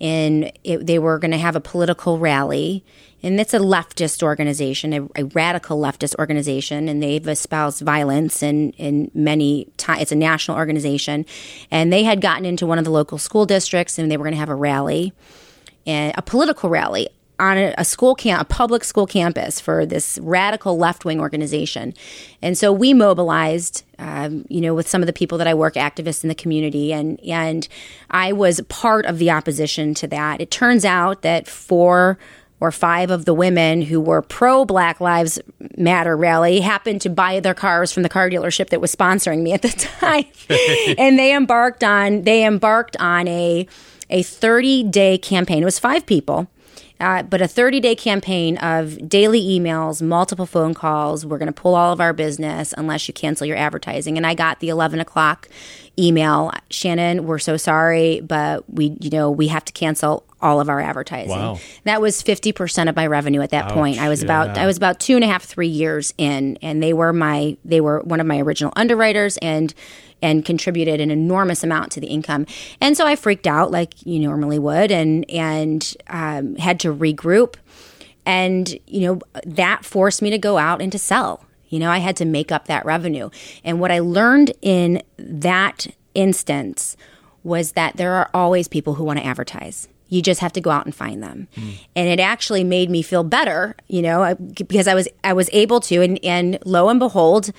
and it, they were going to have a political rally. And it's a leftist organization, a, a, radical leftist organization, and they've espoused violence and in many times. It's a national organization, and they had gotten into one of the local school districts, and they were going to have a rally, and a political rally on a, a school camp, a public school campus for this radical left wing organization. And so we mobilized, um, you know, with some of the people that I work, activists in the community, and and I was part of the opposition to that. It turns out that four or five of the women who were pro Black Lives Matter rally happened to buy their cars from the car dealership that was sponsoring me at the time, and they embarked on they embarked on a a 30 day campaign. It was five people uh, but a 30 day campaign of daily emails, multiple phone calls. We're going to pull all of our business unless you cancel your advertising. And I got the 11 o'clock email Shannon, we're so sorry, but we, you know, we have to cancel all of our advertising. Wow. That was 50% of my revenue at that Ouch, point. I was yeah. about, I was about two and a half, three years in, and they were my, they were one of my original underwriters and, and contributed an enormous amount to the income. And so I freaked out like you normally would, and and um, had to regroup. And you know that forced me to go out and to sell. You know, I had to make up that revenue. And what I learned in that instance was that there are always people who want to advertise. You just have to go out and find them. Mm. And it actually made me feel better, you know, because I was I was able to and and lo and behold,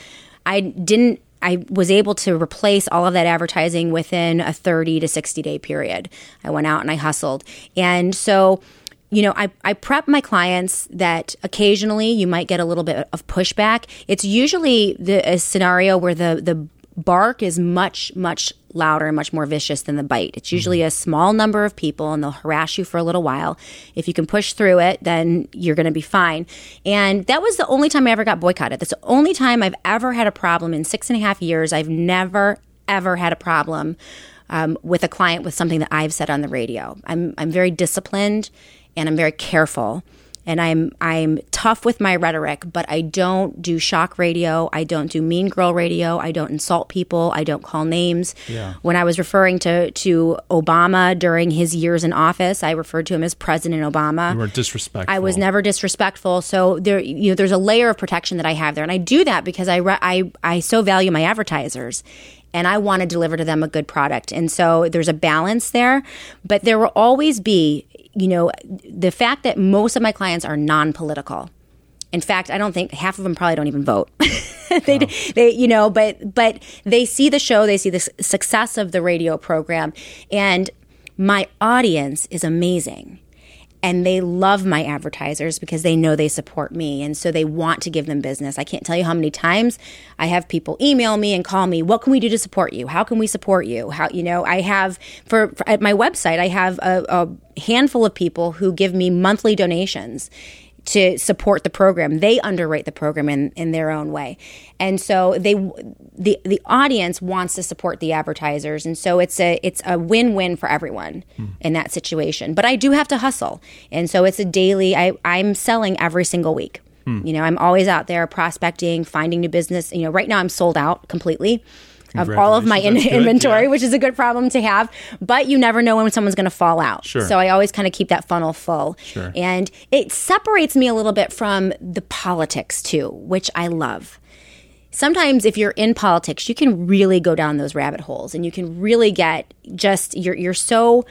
I didn't I was able to replace all of that advertising within a 30 to 60 day period. I went out and I hustled. And so, you know, I, I prep my clients that occasionally you might get a little bit of pushback. It's usually the a scenario where the, the bark is much, much louder and much more vicious than the bite. It's usually mm-hmm. a small number of people and they'll harass you for a little while. If you can push through it, then you're going to be fine. And that was the only time I ever got boycotted. That's the only time I've ever had a problem in six and a half years. I've never, ever had a problem um, with a client with something that I've said on the radio. I'm, I'm very disciplined and I'm very careful and I'm I'm tough with my rhetoric, but I don't do shock radio. I don't do mean girl radio. I don't insult people. I don't call names. Yeah. When I was referring to to Obama during his years in office, I referred to him as President Obama. You were disrespectful. I was never disrespectful. So there, you know, there's a layer of protection that I have there, and I do that because I re- I I so value my advertisers and I want to deliver to them a good product. And so there's a balance there, but there will always be you know, the fact that most of my clients are non-political. In fact, I don't think half of them probably don't even vote. they, wow. they, you know, but but they see the show, they see the success of the radio program, and my audience is amazing and they love my advertisers because they know they support me. And so they want to give them business. I can't tell you how many times i have people email me and call me what can we do to support you? How can we support you? How you know i have for, for at my website i have a, a handful of people who give me monthly donations to support the program. They underrate the program in, in their own way. And so they the the audience wants to support the advertisers and so it's a it's a win-win for everyone hmm. in that situation. But I do have to hustle. And so it's a daily I I'm selling every single week. Hmm. You know, I'm always out there prospecting, finding new business. You know, right now I'm sold out completely of all of my in- inventory, yeah. which is a good problem to have. But you never know when someone's going to fall out. Sure. So I always kind of keep that funnel full. Sure. And it separates me a little bit from the politics too, which I love. Sometimes if you're in politics, you can really go down those rabbit holes and you can really get just you're you're so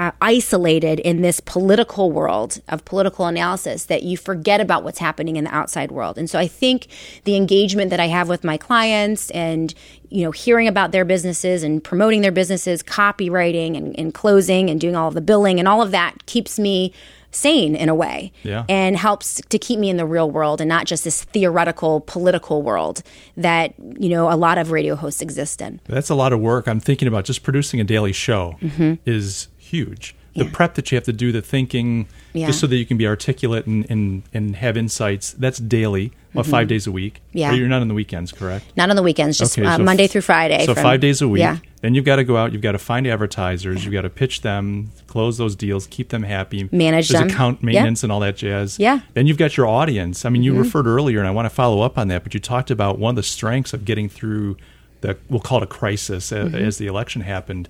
uh, isolated in this political world of political analysis that you forget about what's happening in the outside world. And so I think the engagement that I have with my clients and you know hearing about their businesses and promoting their businesses, copywriting and, and closing and doing all of the billing and all of that keeps me sane in a way yeah. and helps to keep me in the real world and not just this theoretical political world that you know a lot of radio hosts exist in that's a lot of work i'm thinking about just producing a daily show mm-hmm. is huge. The yeah. prep that you have to do, the thinking, yeah. just so that you can be articulate and, and, and have insights, that's daily, mm-hmm. five days a week? Yeah. Or you're not on the weekends, correct? Not on the weekends, just okay, uh, so Monday through Friday. So from, five days a week. Yeah. Then you've got to go out, you've got to find advertisers, you've got to pitch them, close those deals, keep them happy, manage There's them. account maintenance yeah. and all that jazz. Yeah. Then you've got your audience. I mean, you mm-hmm. referred earlier, and I want to follow up on that, but you talked about one of the strengths of getting through the, we'll call it a crisis mm-hmm. as the election happened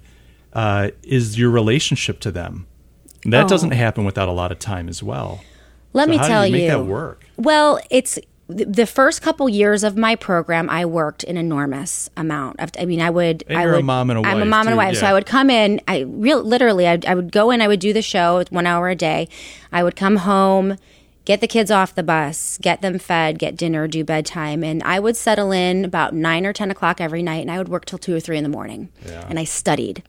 uh, is your relationship to them. That doesn't happen without a lot of time as well. Let So me how tell do you. you. Make that work. Well, it's the first couple years of my program. I worked an enormous amount of. I mean, I would. And I you're a mom and a wife. I'm a mom and a too, wife, so. I would come in. I real literally. I, I would go in. I would do the show one hour a day. I would come home. Get the kids off the bus, get them fed, get dinner, do bedtime, and I would settle in about nine or ten o'clock every night, and I would work till two or three in the morning. And I studied,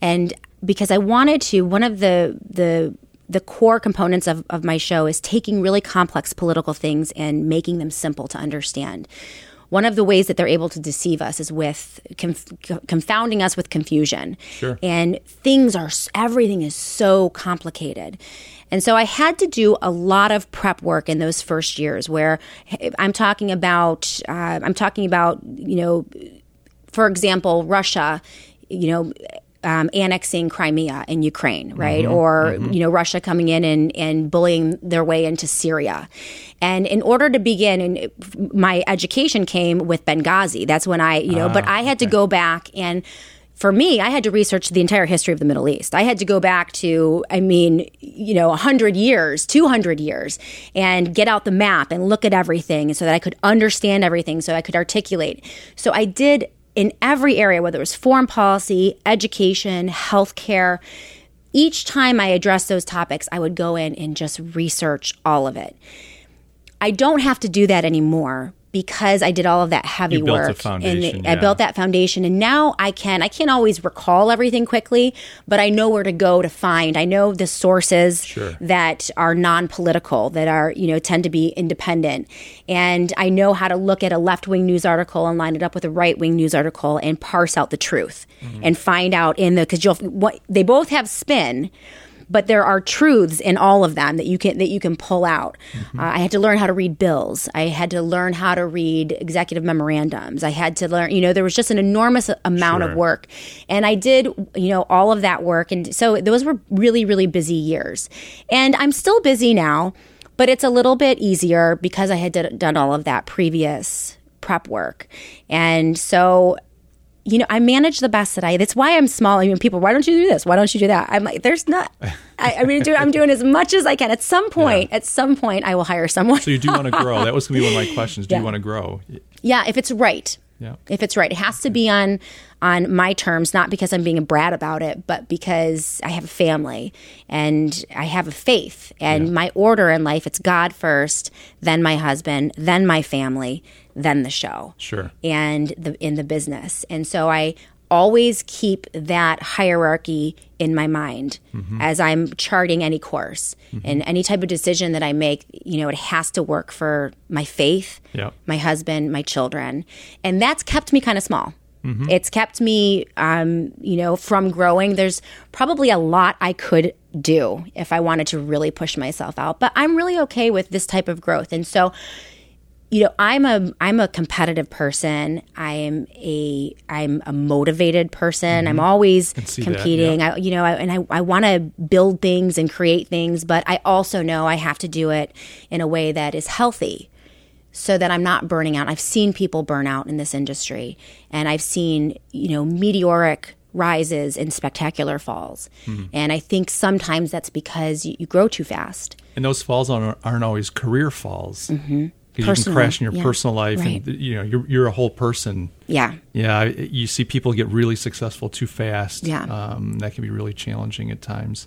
and because I wanted to, one of the the the core components of, of my show is taking really complex political things and making them simple to understand. One of the ways that they're able to deceive us is with conf- confounding us with confusion. Sure. And things are, everything is so complicated. And so I had to do a lot of prep work in those first years where I'm talking about, uh, I'm talking about, you know, for example, Russia, you know, um, annexing Crimea in Ukraine, right? Or, you know, Russia coming in and, and bullying their way into Syria. And in order to begin, and my education came with Benghazi. That's when I, you know, but I had to go back and for me, I had to research the entire history of the Middle East. I had to go back to, I mean, you know, 100 years, 200 years, and get out the map and look at everything so that I could understand everything, so I could articulate. So I did in every area, whether it was foreign policy, education, healthcare. Each time I addressed those topics, I would go in and just research all of it. I don't have to do that anymore because I did all of that heavy You built a work and foundation, I built that foundation and now I can I can't always recall everything quickly, but I know where to go to find. I know the sources Sure. that are non-political, that are, you know, tend to be independent. And I know how to look at a left-wing news article and line it up with a right-wing news article and parse out the truth Mm-hmm. and find out in the cuz you'll what they both have spin but there are truths in all of them that you can that you can pull out. Mm-hmm. Uh, I had to learn how to read bills. I had to learn how to read executive memorandums. I had to learn, you know, there was just an enormous amount Sure. of work, and I did, you know, all of that work, and so those were really really busy years, and I'm still busy now, but it's a little bit easier because I had done all of that previous prep work, and so you know, I manage the best that I. That's why I'm small. I mean, people, why don't you do this? Why don't you do that? I'm like, there's not. I, I mean, do, I'm doing as much as I can. At some point, at some point, I will hire someone. So you do want to grow. That was going to be one of my questions. Do Yeah. you want to grow? yeah, if it's right. Yeah. If it's right, it has to be on on my terms, not because I'm being a brat about it, but because I have a family and I have a faith. And my order in life, it's God first, then my husband, then my family, then the show Sure. and the in the business. And so I always keep that hierarchy in my mind mm-hmm. as I'm charting any course. Mm-hmm. And any type of decision that I make, you know, it has to work for my faith, Yep. my husband, my children. And that's kept me kind of small. It's kept me, um, you know, from growing. There's probably a lot I could do if I wanted to really push myself out, but I'm really okay with this type of growth. And so, you know i'm a i'm a competitive person. I am a i'm a motivated person. I'm always see that, competing. I, you know I, and i, I want to build things and create things but i also know i have to do it in a way that is healthy so that i'm not burning out i've seen people burn out in this industry and i've seen you know meteoric rises and spectacular falls Mm-hmm. and i think sometimes that's because you, you grow too fast And those falls aren't, aren't always career falls. Mm-hmm. You can crash in your yeah. personal life, Right. and you know you're you're a whole person. yeah Yeah, you see people get really successful too fast. Yeah. um, that can be really challenging at times.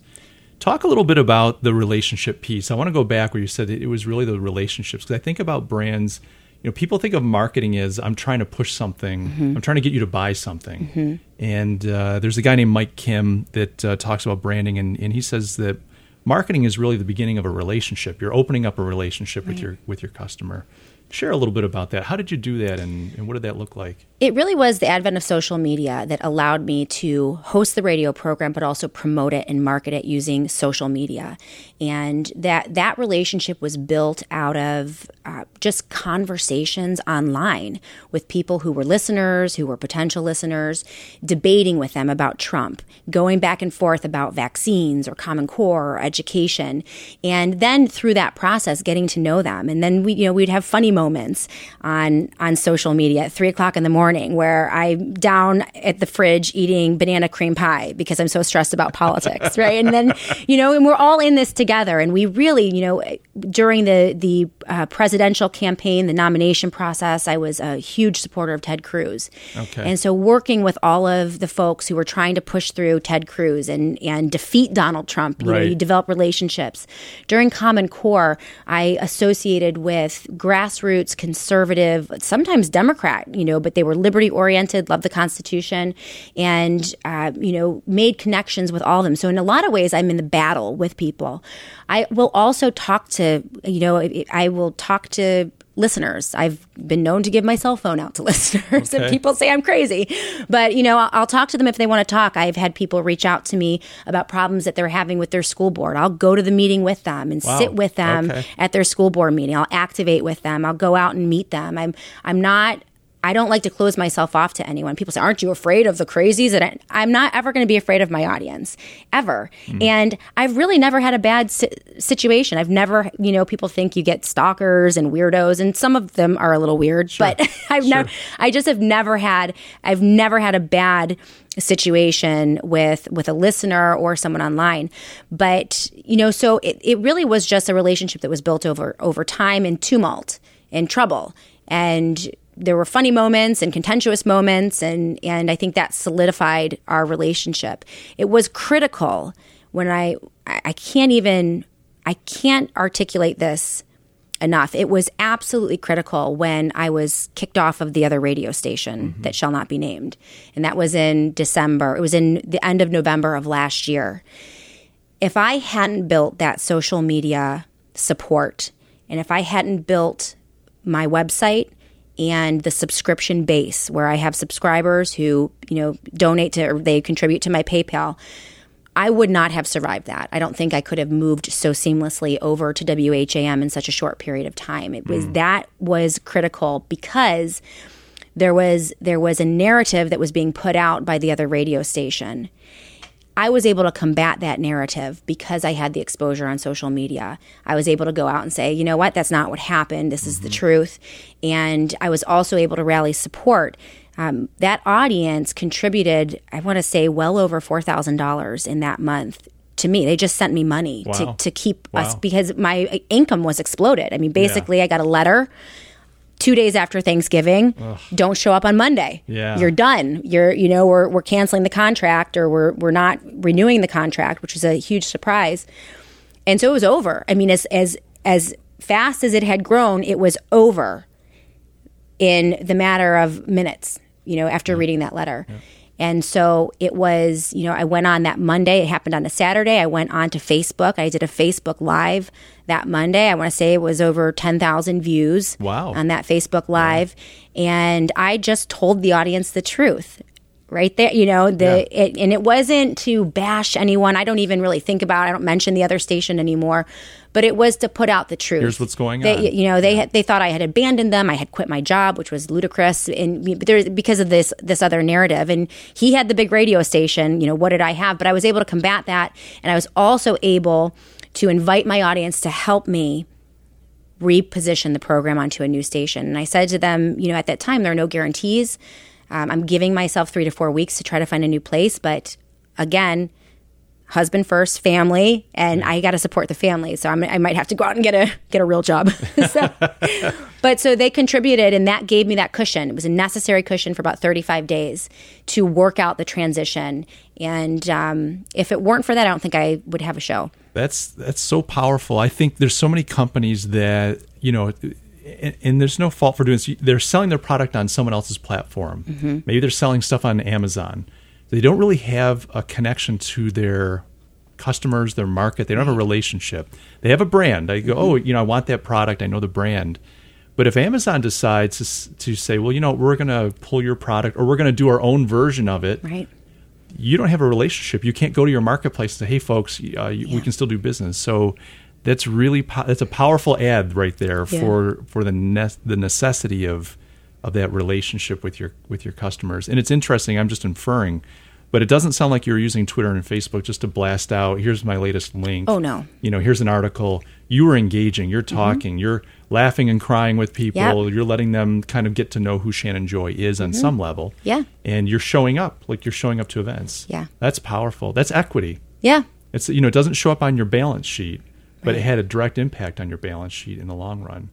Talk a little bit about the relationship piece. I want to go back where you said it was really the relationships because I think about brands. You know, people think of marketing as I'm trying to push something. Mm-hmm. I'm trying to get you to buy something. And uh, there's a guy named Mike Kim that uh, talks about branding, and, and he says that marketing is really the beginning of a relationship. You're opening up a relationship with your with your customer. Share a little bit about that. How did you do that, and, and what did that look like? It really was the advent of social media that allowed me to host the radio program but also promote it and market it using social media. And that that relationship was built out of uh, just conversations online with people who were listeners who were potential listeners debating with them about trump going back and forth about vaccines or common core or education. And then through that process getting to know them. And then we you know we'd have funny moments on on social media at three o'clock in the morning morning where I'm down at the fridge eating banana cream pie because I'm so stressed about politics, right? And then, you know, and we're all in this together. And we really, you know, during the the uh, presidential campaign, the nomination process, I was a huge supporter of Ted Cruz. Okay. And so working with all of the folks who were trying to push through Ted Cruz and and defeat Donald Trump, you right. know, you develop relationships. During Common Core, I associated with grassroots conservative, sometimes Democrat, you know, but they were liberty oriented, loved the Constitution, and uh, you know made connections with all of them. So in a lot of ways, I'm in the battle with people. I will also talk to you know I will talk to listeners. I've been known to give my cell phone out to listeners, okay. and people say I'm crazy. But you know, I'll, I'll, talk to them if they want to talk. I've had people reach out to me about problems that they're having with their school board. I'll go to the meeting with them and wow. sit with them okay. at their school board meeting. I'll activate with them. I'll go out and meet them. I'm I'm not I don't like to close myself off to anyone. People say, "Aren't you afraid of the crazies?" And I, am not ever going to be afraid of my audience, ever. Mm. And I've really never had a bad si- situation. I've never, you know, people think you get stalkers and weirdos, and some of them are a little weird. Sure. But I've sure. never, I just have never had, I've never had a bad situation with with a listener or someone online but you know so it, it really was just a relationship that was built over over time and tumult and trouble and there were funny moments and contentious moments and and I think that solidified our relationship. It was critical when I I can't even I can't articulate this enough. It was absolutely critical when I was kicked off of the other radio station mm-hmm. that shall not be named. And that was in December. It was in the end of November of last year. If I hadn't built that social media support and if I hadn't built my website and the subscription base where I have subscribers who, you know, donate to or they contribute to my PayPal. I would not have survived that. I don't think I could have moved so seamlessly over to WHAM in such a short period of time. It was mm. that was critical because there was there was a narrative that was being put out by the other radio station I was able to combat that narrative because I had the exposure on social media. I was able to go out and say, you know what, that's not what happened. This mm-hmm. is the mm-hmm. truth. And I was also able to rally support. Um, that audience contributed, I want to say, well over $4,000 in that month to me. They just sent me money wow. to, to keep wow. us because my income was exploded. I mean, basically, yeah. I got a letter two days after Thanksgiving, Ugh. don't show up on Monday. Yeah. You're done. You're, you know, we're, we're canceling the contract or we're, we're not renewing the contract, which was a huge surprise. And so it was over. I mean, as, as, as fast as it had grown, it was over in the matter of minutes, you know, after yeah. reading that letter. Yeah. And so it was, you know, I went on that Monday. It happened on a Saturday. I went on to Facebook. I did a Facebook Live that Monday. I want to say it was over 10,000 views wow. on that Facebook Live. Wow. And I just told the audience the truth right there you know the yeah. it, and it wasn't to bash anyone. I don't even really think about i don't mention the other station anymore but it was to put out the truth. Here's what's going they, on. you know they yeah. they thought i had abandoned them. I had quit my job which was ludicrous. And there because of this this other narrative. And he had the big radio station you know what did i have? But i was able to combat that. And i was also able to invite my audience to help me reposition the program onto a new station. And i said to them you know at that time there are no guarantees um, I'm giving myself three to four weeks to try to find a new place, but again, husband first, family, and I got to support the family. So I'm, i might have to go out and get a get a real job. so, but so they contributed, and that gave me that cushion. It was a necessary cushion for about 35 days to work out the transition. And um, if it weren't for that, I don't think I would have a show. That's that's so powerful. I think there's so many companies that you know and, and, there's no fault for doing this. They're selling their product on someone else's platform. Mm-hmm. Maybe they're selling stuff on Amazon. They don't really have a connection to their customers, their market. They don't have a relationship. They have a brand. I go, mm-hmm. oh, you know, I want that product. I know the brand. But if Amazon decides to, to say, well, you know, we're going to pull your product or we're going to do our own version of it, right. you don't have a relationship. You can't go to your marketplace and say, hey, folks, uh, yeah. we can still do business. So that's really po- that's a powerful ad right there yeah. for for the ne- the necessity of of that relationship with your with your customers. And it's interesting. I'm just inferring But it doesn't sound like you're using Twitter and Facebook just to blast out. Here's my latest link. Oh no. You know, here's an article. You are engaging. You're Mm-hmm. talking. You're laughing and crying with people. Yep. You're letting them kind of get to know who Shannon Joy is on some level. Mm-hmm. Yeah. And you're showing up like you're showing up to events. Yeah. That's powerful. That's equity. Yeah. It's you know it doesn't show up on your balance sheet, but it had a direct impact on your balance sheet in the long run.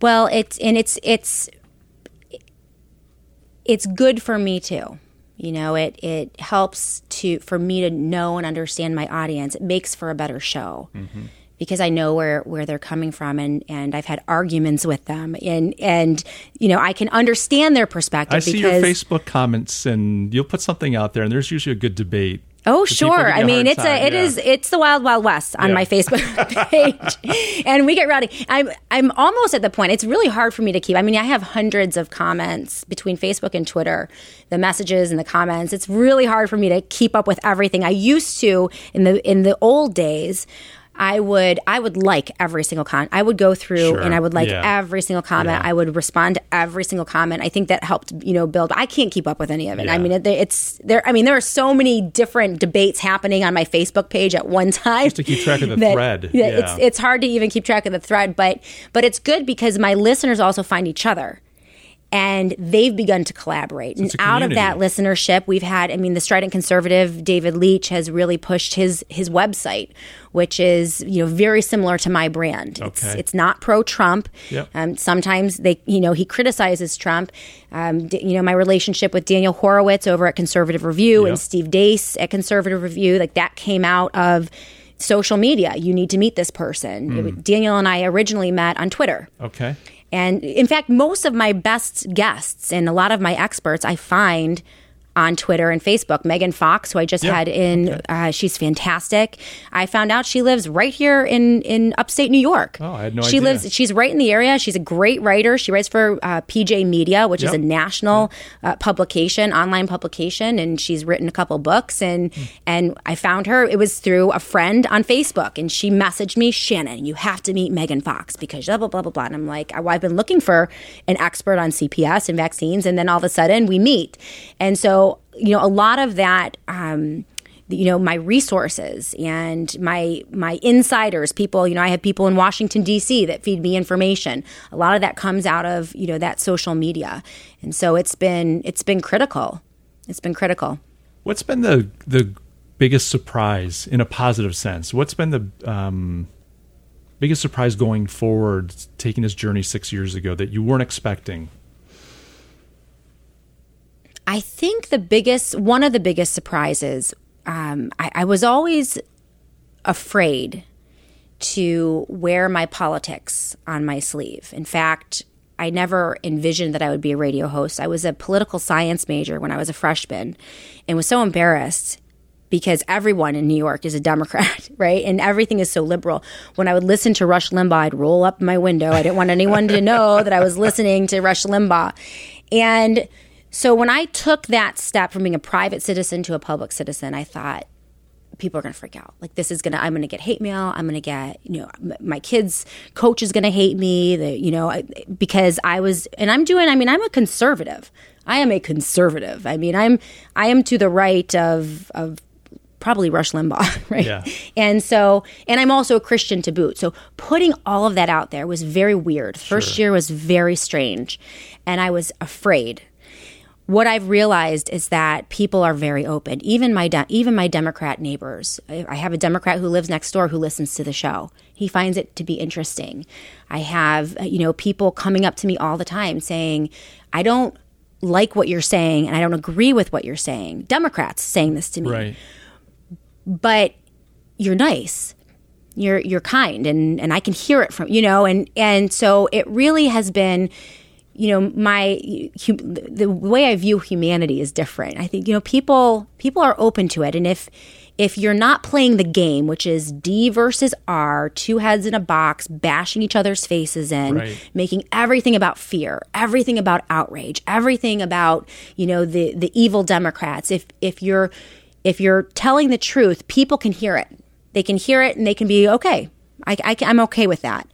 Well, it's and it's it's it's good for me too. You know, it it helps to for me to know and understand my audience. It makes for a better show. Mm-hmm. Because I know where, where they're coming from and, and I've had arguments with them and and you know I can understand their perspective I see your Facebook comments, and you'll put something out there, and there's usually a good debate. Oh sure. I mean, it's time, a it yeah. is it's the wild wild west on Yeah. my Facebook page, and we get rowdy. I'm I'm almost at the point. It's really hard for me to keep. I mean, I have hundreds of comments between Facebook and Twitter, the messages and the comments. It's really hard for me to keep up with everything. I used to in the in the old days. I would I would like every single comment. I would go through Sure. and I would like Yeah. every single comment. Yeah. I would respond to every single comment. I think that helped, you know, build. I can't keep up with any of it. I mean, it, it's there. I mean, there are so many different debates happening on my Facebook page at one time. Just to keep track of the that- thread. Yeah, Yeah. it's it's hard to even keep track of the thread, but but it's good because my listeners also find each other. And they've begun to collaborate. it's and out of that listenership, we've had. I mean, the Strident Conservative, David Leach, has really pushed his his website, which is you know very similar to my brand. It's, Okay. it's not pro Trump. Yep. Um, sometimes they, you know, he criticizes Trump. Um, d- you know, my relationship with Daniel Horowitz over at Conservative Review Yep. and Steve Deace at Conservative Review, like that came out of social media. You need to meet this person. Hmm. It Daniel and I originally met on Twitter. okay. And in fact, most of my best guests and a lot of my experts I find on Twitter and Facebook. Megan Fox, who I just Yeah, had in, uh, she's fantastic. I found out she lives right here in, in upstate New York. Oh, I had no she idea. lives, she's right in the area. She's a great writer. She writes for uh, PJ Media, which is a national uh, publication, online publication, and she's written a couple books. And Hmm. and I found her. It was through a friend on Facebook, and she messaged me, Shannon, you have to meet Megan Fox because blah blah blah blah blah. And I'm like, well, I've been looking for an expert on CPS and vaccines, and then all of a sudden we meet, and so you know a lot of that. Um, you know my resources and my my insiders people you know i have people in washington d.c that feed me information a lot of that comes out of you know that social media and so it's been it's been critical it's been critical What's been the the biggest surprise in a positive sense? What's been the um, biggest surprise going forward, taking this journey six years ago that you weren't expecting? I think the biggest, one of the biggest surprises, um, I, I was always afraid to wear my politics on my sleeve. In fact, I never envisioned that I would be a radio host. I was a political science major when I was a freshman and was so embarrassed because everyone in New York is a Democrat, right? And everything is so liberal. When I would listen to Rush Limbaugh, I'd roll up my window. I didn't want anyone to know that I was listening to Rush Limbaugh. And so when I took that step from being a private citizen to a public citizen, I thought, people are going to freak out. Like this is going to, I'm going to get hate mail. I'm going to get, you know, m- my kids' coach is going to hate me. The, you know, I, because I was, and I'm doing. I mean, I'm a conservative. I am a conservative. I mean, I'm, I am to the right of of probably Rush Limbaugh, right? Yeah. And so, and I'm also a Christian to boot. So putting all of that out there was very weird. First year was very strange, and I was afraid what I've realized is that people are very open. Even my de- even my Democrat neighbors. I have a Democrat who lives next door who listens to the show. He finds it to be interesting. I have uh, you know people coming up to me all the time saying, "I don't like what you're saying, and I don't agree with what you're saying." Democrats saying this to me, Right. but you're nice you're you're kind and and I can hear it from you know and and so it really has been you know my hu- the way I view humanity is different. I think you know people people are open to it and if if you're not playing the game, which is D versus R, two heads in a box, bashing each other's faces in, Right. making everything about fear, everything about outrage, everything about you know the the evil Democrats. If if you're if you're telling the truth, people can hear it. They can hear it and they can be okay. I, I I'm okay with that.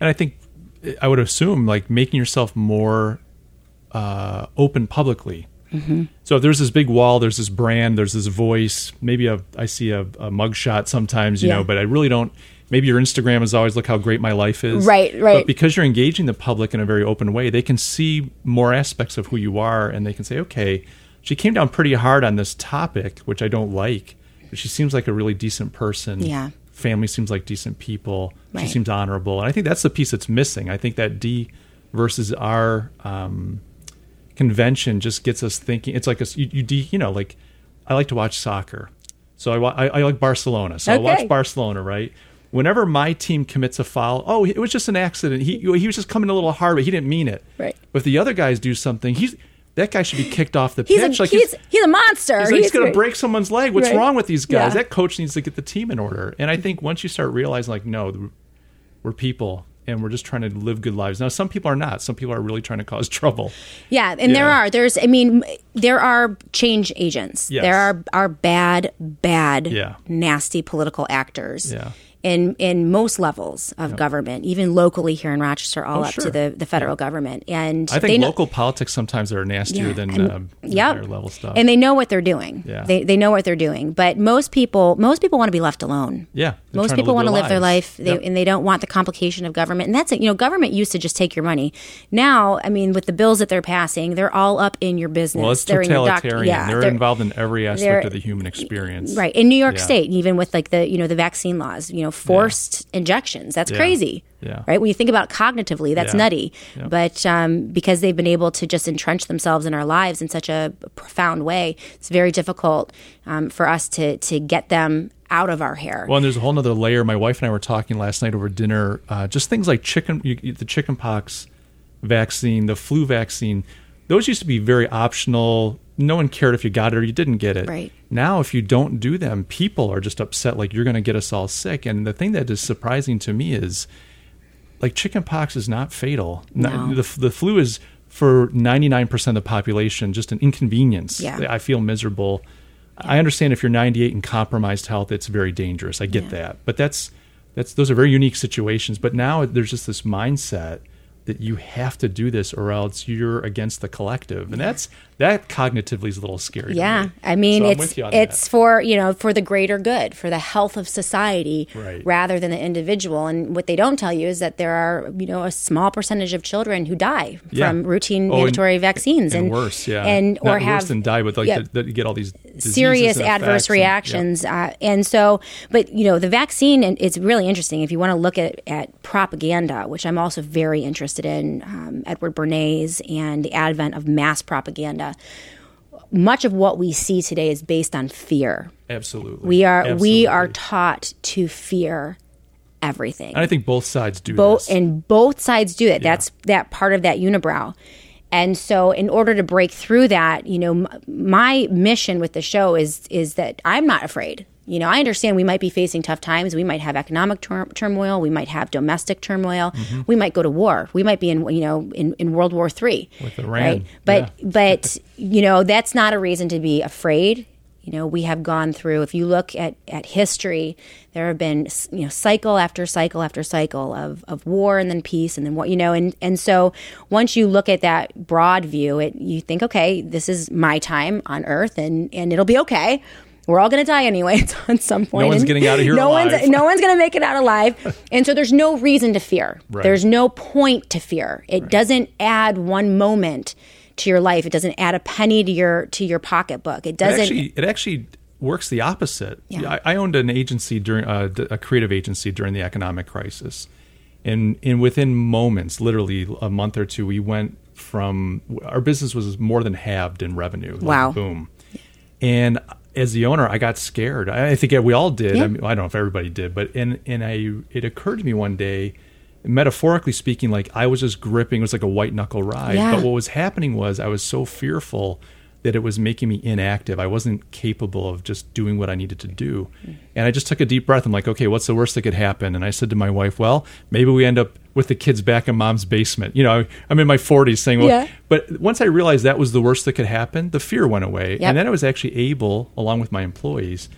And I think I would assume like making yourself more uh, open publicly Mm-hmm. So if there's this big wall, there's this brand, there's this voice. Maybe a, I see a, a mugshot sometimes, you Yeah. know, but I really don't. Maybe your Instagram is always look how great my life is. Right, right. But because you're engaging the public in a very open way, they can see more aspects of who you are, and they can say, okay, she came down pretty hard on this topic, which I don't like, but she seems like a really decent person. Yeah. Family seems like decent people. She seems honorable, and I think that's the piece that's missing. I think that D versus R um, convention just gets us thinking. It's like a you, you, de- you know like I like to watch soccer, so I, wa- I, I like Barcelona, so I watch Barcelona, right? Whenever my team commits a foul, oh, it was just an accident. He he was just coming a little hard, but he didn't mean it. Right. But if the other guys do something, he's that guy should be kicked off the He's pitch. a, like he's, he's a monster. He's, like, he's going to break someone's leg. What's Right. wrong with these guys? Yeah. That coach needs to get the team in order. And I think once you start realizing, like, no, we're people and we're just trying to live good lives. Now, some people are not. Some people are really trying to cause trouble. Yeah, and there are. There's. I mean, there are change agents. Yes. There are are bad, bad, Yeah. nasty political actors. Yeah. In in most levels of government, even locally here in Rochester, all Oh, up sure. to the, the federal government, and I think know- local politics sometimes are nastier Yeah, than and- uh, Yep. higher level stuff. and they know what they're doing. Yeah. They they know what they're doing. But most people most people want to be left alone. yeah. they're Most people want to live their life, they, Yep. and they don't want the complication of government. And that's it. You know, government used to just take your money. Now, I mean, with the bills that they're passing, they're all up in your business. Well, it's they're in your doc- totalitarian. yeah, they're, involved in every aspect of the human experience. Right in New York Yeah. State, even with like the you know the vaccine laws, you know, forced injections. That's Yeah. crazy. Yeah. Right when you think about it cognitively, that's Yeah. nutty. Yeah. But um, because they've been able to just entrench themselves in our lives in such a profound way, it's very difficult um, for us to to get them out of our hair. Well, and there's a whole nother layer. My wife and I were talking last night over dinner. Uh, just things like chicken, you- the chickenpox vaccine, the flu vaccine. Those used to be very optional. No one cared if you got it or you didn't get it. Right. Now, if you don't do them, people are just upset. Like you're going to get us all sick. And the thing that is surprising to me is, like chickenpox is not fatal. No. The the flu is for 99% of the population just an inconvenience. Yeah. I feel miserable. I understand if you're 98 and compromised health, it's very dangerous. I get Yeah. that, but that's that's those are very unique situations. But now there's just this mindset that you have to do this or else you're against the collective, and that's that cognitively is a little scary. Yeah, me. I mean So it's with you on it's that. for you know for the greater good, for the health of society, Right. rather than the individual. And what they don't tell you is that there are you know a small percentage of children who die Yeah. from routine Oh, and- mandatory vaccines and, worse, yeah, and Not or have worse than die, but like yeah, that that you get all these serious and adverse effects and- yeah. reactions. uh, and so, but you know, the vaccine, and it's really interesting if you want to look at, at propaganda, which I'm also very interested in, um, Edward Bernays and the advent of mass propaganda. Much of what we see today is based on fear. Absolutely, We are we are taught to fear everything. And I think both sides do both this. and both sides do it. That's that part of that unibrow. And so in order to break through that you know m- my mission with the show is is that i'm not afraid you know i understand we might be facing tough times. We might have economic tur- turmoil. We might have domestic turmoil. Mm-hmm. we might go to war. We might be in you know in, in world war three. With Iran, right? But yeah. but you know that's not a reason to be afraid. You know we have gone through if you look at, at history there have been you know cycle after cycle after cycle of, of war and then peace and then what you know and and so once you look at that broad view it you think okay this is my time on earth and and it'll be okay we're all going to die anyway at some point. No one's And getting out of here no alive. one's no one's going to make it out alive, and so there's no reason to fear. Right. There's no point to fear. It doesn't add one moment to your life. It doesn't add a penny to your to your pocketbook. It It doesn't. actually, it actually works the opposite. Yeah. I, I owned an agency during uh, a creative agency during the economic crisis, and and within moments, literally a month or two, we went from our business was more than halved in revenue. Like, Wow. boom! And as the owner, I got scared. I think we all did. Yeah. I, mean, I don't know if everybody did, but and and I it occurred to me one day, metaphorically speaking, like I was just gripping. It was like a white knuckle ride. Yeah. But what was happening was I was so fearful that it was making me inactive. I wasn't capable of just doing what I needed to do. Mm-hmm. And I just took a deep breath. I'm like, okay, what's the worst that could happen? And I said to my wife, well, maybe we end up with the kids back in mom's basement. You know, I'm in my 40s saying, well, Yeah. but once I realized that was the worst that could happen, the fear went away. Yep. And then I was actually able, along with my employees,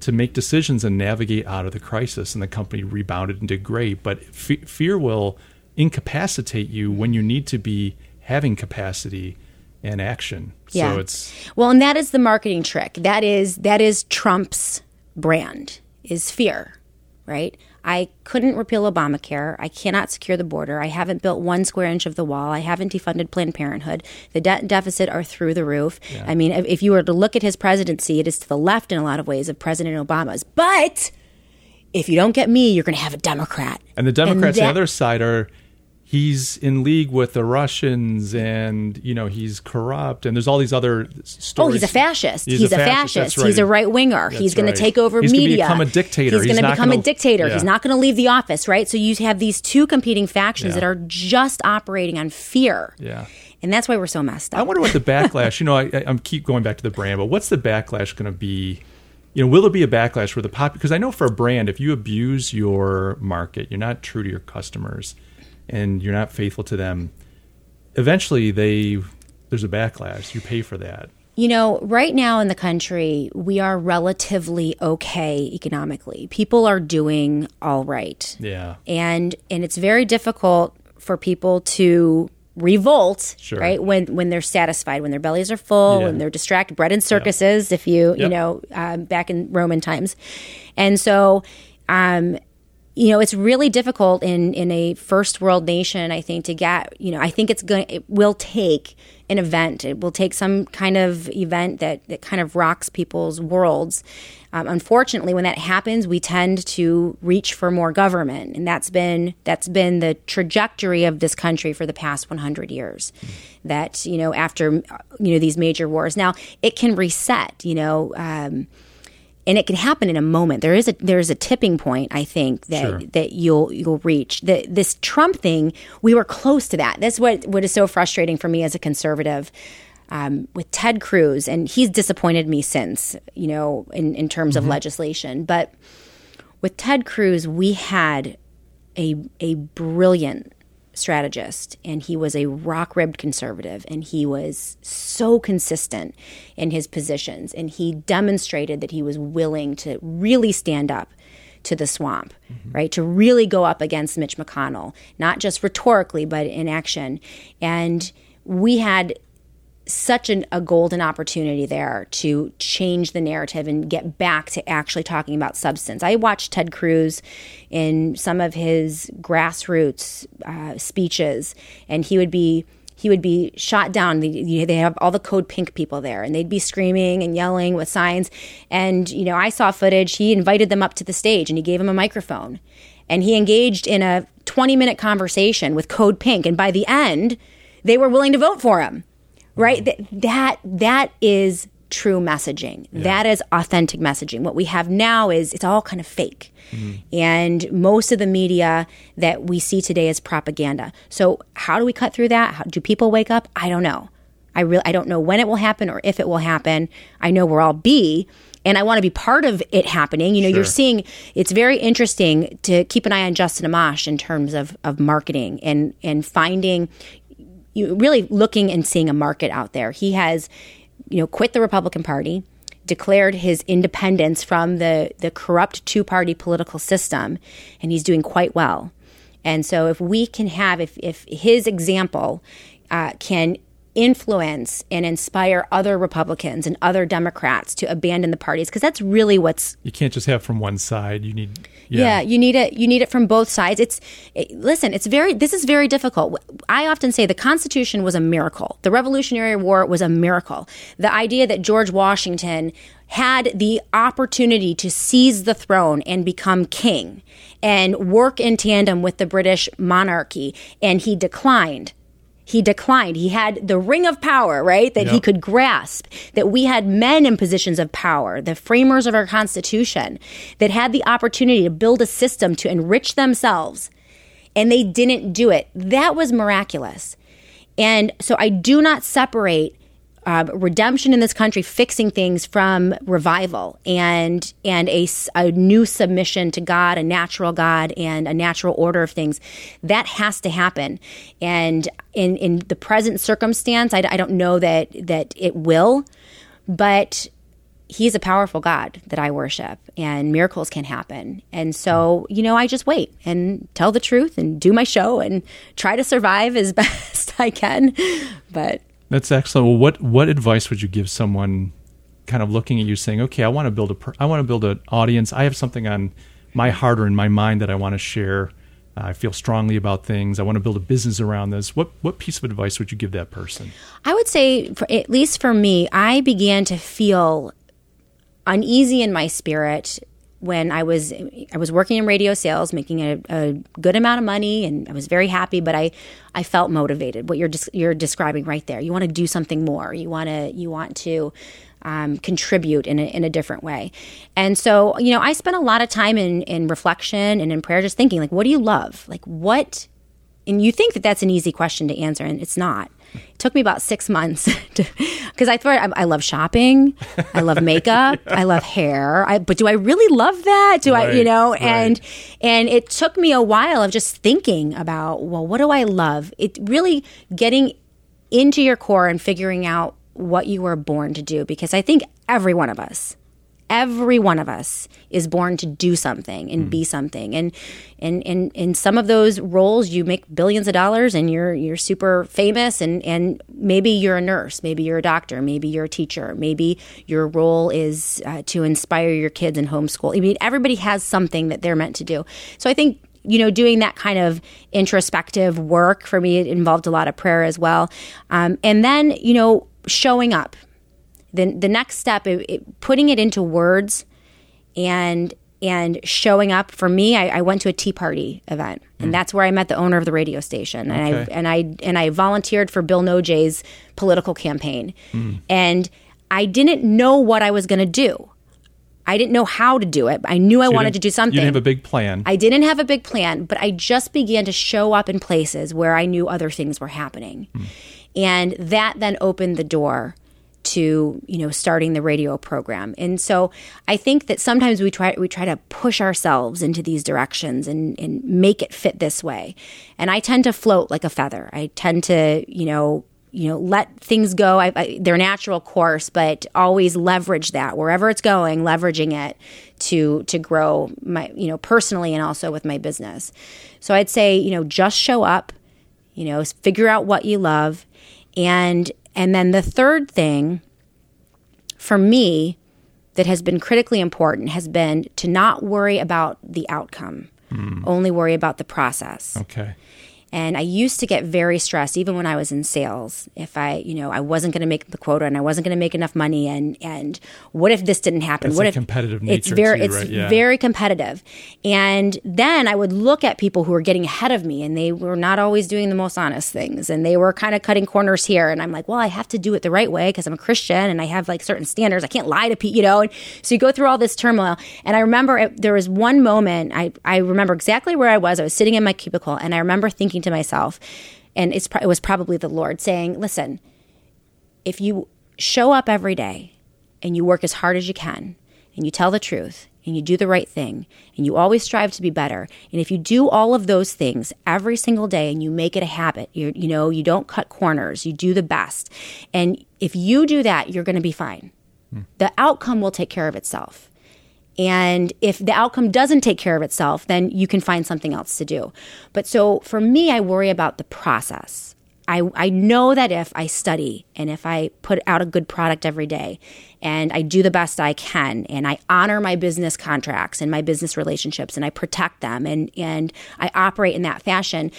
to make decisions and navigate out of the crisis. And the company rebounded and did great. But fe- fear will incapacitate you when you mm-hmm. need to be having capacity. And action. Yeah. So it's Well, and that is the marketing trick. That is that is Trump's brand is fear, right? I couldn't repeal Obamacare. I cannot secure the border. I haven't built one square inch of the wall. I haven't defunded Planned Parenthood. The debt and deficit are through the roof. I mean, if, if you were to look at his presidency, it is to the left in a lot of ways of President Obama's. But if you don't get me, you're going to have a Democrat. and the Democrats on that- the other side are he's in league with the Russians and you know he's corrupt and there's all these other stories. Oh, he's a fascist. He's, He's a fascist. fascist, that's He's a right. right winger. He's going right. to take over He's media. become a dictator. He's, He's going to become gonna- a dictator. yeah. He's not going to leave the office, right? So you have these two competing factions Yeah. that are just operating on fear. Yeah. And that's why we're so messed up. I wonder what the backlash. You know, I, I- I'm keep going back to the brand, but what's the backlash going to be? You know, will there be a backlash for the pop? Because I know for a brand, if you abuse your market, you're not true to your customers, and you're not faithful to them, eventually they there's a backlash. You pay for that. You know, right now in the country, we are relatively okay economically. People are doing all right. Yeah. and and it's very difficult for people to revolt Sure. right when when they're satisfied when their bellies are full Yeah. when they're distracted bread and circuses if you you Yep. know um, back in roman times and so um you know it's really difficult in in a first world nation i think to get you know i think it's going it will take an event. It will take some kind of event that that kind of rocks people's worlds. Um, unfortunately when that happens we tend to reach for more government. And that's been that's been the trajectory of this country for the past 100 years. That you know after you know these major wars. Now it can reset you know um, and it can happen in a moment. There is a there is a tipping point. I think that Sure. that you'll you'll reach. The, this Trump thing, we were close to that. That's what what is so frustrating for me as a conservative. Um, with Ted Cruz, and he's disappointed me since, you know, in, in terms of legislation. But with Ted Cruz, we had a a brilliant strategist and he was a rock ribbed conservative and he was so consistent in his positions and he demonstrated that he was willing to really stand up to the swamp mm-hmm. right? To really go up against Mitch McConnell not just rhetorically but in action. And we had such an, a golden opportunity there to change the narrative and get back to actually talking about substance. I watched Ted Cruz in some of his grassroots uh, speeches, and he would be he would be shot down. They they have all the Code Pink people there, and they'd be screaming and yelling with signs. And you know, I saw footage. He invited them up to the stage, and he gave them a microphone, and he engaged in a 20 minute conversation with Code Pink. And by the end, they were willing to vote for him right? Th- that that is true messaging. That is authentic messaging. What we have now is it's all kind of fake. Mm-hmm. And most of the media that we see today is propaganda. So how do we cut through that? How, do people wake up? I don't know. I really i don't know when it will happen or if it will happen. I know where i'll be and I want to be part of it happening. You know, you're seeing it's very interesting to keep an eye on Justin Amash in terms of, of marketing and and finding really looking and seeing a market out there. He has, you know, quit the Republican Party, declared his independence from the the corrupt two party political system, and he's doing quite well. And so, if we can have, if if his example uh, can influence and inspire other Republicans and other Democrats to abandon the parties, because that's really what's You can't just have from one side. You need yeah. you need it. You need it from both sides. It's it, listen. It's very. This is very difficult. I often say the Constitution was a miracle. The Revolutionary War was a miracle. The idea that George Washington had the opportunity to seize the throne and become king and work in tandem with the British monarchy, and he declined. He declined. He had the ring of power, right? That he could grasp. That we had men in positions of power, the framers of our Constitution, that had the opportunity to build a system to enrich themselves, and they didn't do it. That was miraculous. And so I do not separate uh, redemption in this country, fixing things from revival and and a, a new submission to God, a natural God, and a natural order of things. That has to happen. And in in the present circumstance, I, I don't know that that it will, but he's a powerful God that I worship, and miracles can happen. And so, you know, I just wait and tell the truth and do my show and try to survive as best I can. But That's excellent. Well, what what advice would you give someone kind of looking at you saying, "Okay, I want to build a I want to build an audience. I have something on my heart or in my mind that I want to share. I feel strongly about things. I want to build a business around this." What what piece of advice would you give that person? I would say, for, at least for me, I began to feel uneasy in my spirit when I was I was working in radio sales, making a, a, good amount of money, and I was very happy. But I I felt motivated. What you're you're describing right there. You want to do something more. You want to you want to um, contribute in a, in a different way. And so you know, I spent a lot of time in in reflection and in prayer, just thinking like, what do you love? Like what? And you think that that's an easy question to answer, and it's not. It took me about six months because I thought I, I, love shopping, I love makeup, I love hair. I, but do I really love that? Do right, I, you know? Right. And and it took me a while of just thinking about well, what do I love? It really getting into your core and figuring out what you were born to do because I think every one of us every one of us is born to do something and mm. be something and in some of those roles you make billions of dollars and you're you're super famous and and maybe you're a nurse maybe you're a doctor maybe you're a teacher maybe your role is uh, to inspire your kids in homeschool i mean everybody has something that they're meant to do so i think you know, doing that kind of introspective work for me, it involved a lot of prayer as well. Um, and then, you know, showing up the the next step, it, it, putting it into words, and and showing up. For me, I, I went to a Tea Party event, and mm. that's where I met the owner of the radio station, and okay. I and I and I volunteered for Bill Nojay's political campaign, mm. and I didn't know what I was going to do. I didn't know how to do it. I knew I wanted to do something. You didn't have a big plan. I didn't have a big plan, but I just began to show up in places where I knew other things were happening. Mm. And that then opened the door to you know starting the radio program. And so i think that sometimes we try we try to push ourselves into these directions and, and make it fit this way. And i tend to float like a feather. I tend to you know you know let things go. I, I, their natural course but always leverage that. Wherever it's going leveraging it to to grow my you know personally and also with my business. So i'd say you know just show up you know figure out what you love and and then the third thing for me that has been critically important has been to not worry about the outcome, mm. only worry about the process. Okay. And I used to get very stressed, even when I was in sales. If I, you know, I wasn't going to make the quota and I wasn't going to make enough money, and and what if this didn't happen? It's what if competitive nature? It's very, too, it's right? yeah. very competitive. And then I would look at people who were getting ahead of me, and they were not always doing the most honest things, and they were kind of cutting corners here. And I'm like, well, I have to do it the right way because I'm a Christian and I have like certain standards. I can't lie to people, you know. And so you go through all this turmoil. And I remember it, there was one moment I I remember exactly where I was. I was sitting in my cubicle, and I remember thinking to myself and it's it was probably the Lord saying, "Listen, if you show up every day and you work as hard as you can and you tell the truth and you do the right thing and you always strive to be better and if you do all of those things every single day and you make it a habit you you know you don't cut corners you do the best and if you do that you're going to be fine hmm. the outcome will take care of itself and if the outcome doesn't take care of itself, then you can find something else to do. But so for me, I worry about the process. I, I know that if I study and if I put out a good product every day and I do the best I can and I honor my business contracts and my business relationships and I protect them and, and I operate in that fashion,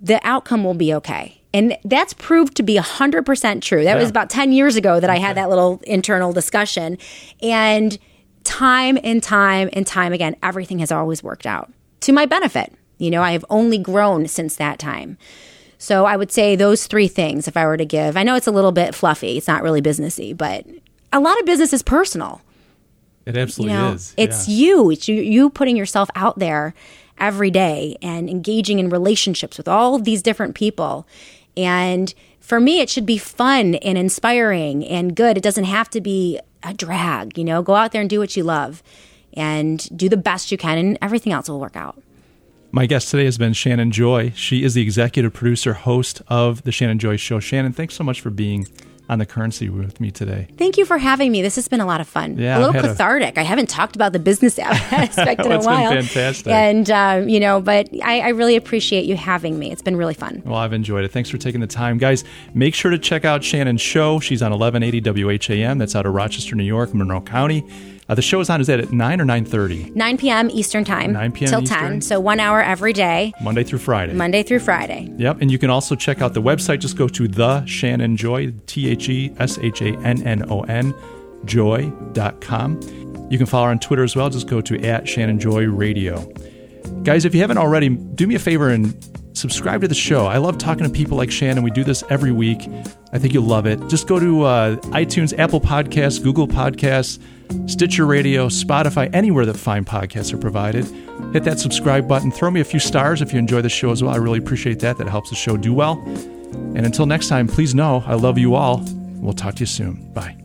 the outcome will be okay. And that's proved to be 100% true. That yeah. was about 10 years ago that okay. I had that little internal discussion. And time and time and time again, everything has always worked out to my benefit. You know, I have only grown since that time. So I would say those three things if I were to give. I know it's a little bit fluffy, it's not really businessy, but a lot of business is personal. It absolutely you know, is. It's yeah. you. It's you, you putting yourself out there every day and engaging in relationships with all of these different people. And for me, it should be fun and inspiring and good. It doesn't have to be a drag, you know, go out there and do what you love and do the best you can, and everything else will work out. My guest today has been Shannon Joy. She is the executive producer, host of The Shannon Joy Show. Shannon, thanks so much for being on the currency with me today. Thank you for having me. This has been a lot of fun. Yeah, a little I've had a- cathartic. I haven't talked about the business aspect in a It's been while. fantastic. And, um, you know, but I, I really appreciate you having me. It's been really fun. Well, I've enjoyed it. Thanks for taking the time. Guys, make sure to check out Shannon's show. She's on 1180 WHAM. That's out of Rochester, New York, Monroe County. Uh, the show is on, is that at 9 or 9.30? 9 p.m. Eastern Time. 9 p.m. Till Eastern. 10. So one hour every day, Monday through Friday. Monday through Friday. Yep, and you can also check out the website. Just go to the Shannon Joy, T H E S H A N N O N, joy.com. You can follow her on Twitter as well. Just go to at Shannon Joy Radio. Guys, if you haven't already, do me a favor and subscribe to the show. I love talking to people like Shannon. We do this every week. I think you'll love it. Just go to uh, iTunes, Apple Podcasts, Google Podcasts, Stitcher Radio, Spotify, anywhere that fine podcasts are provided. Hit that subscribe button. Throw me a few stars if you enjoy the show as well. I really appreciate that. That helps the show do well. And until next time, please know I love you all. We'll talk to you soon. Bye.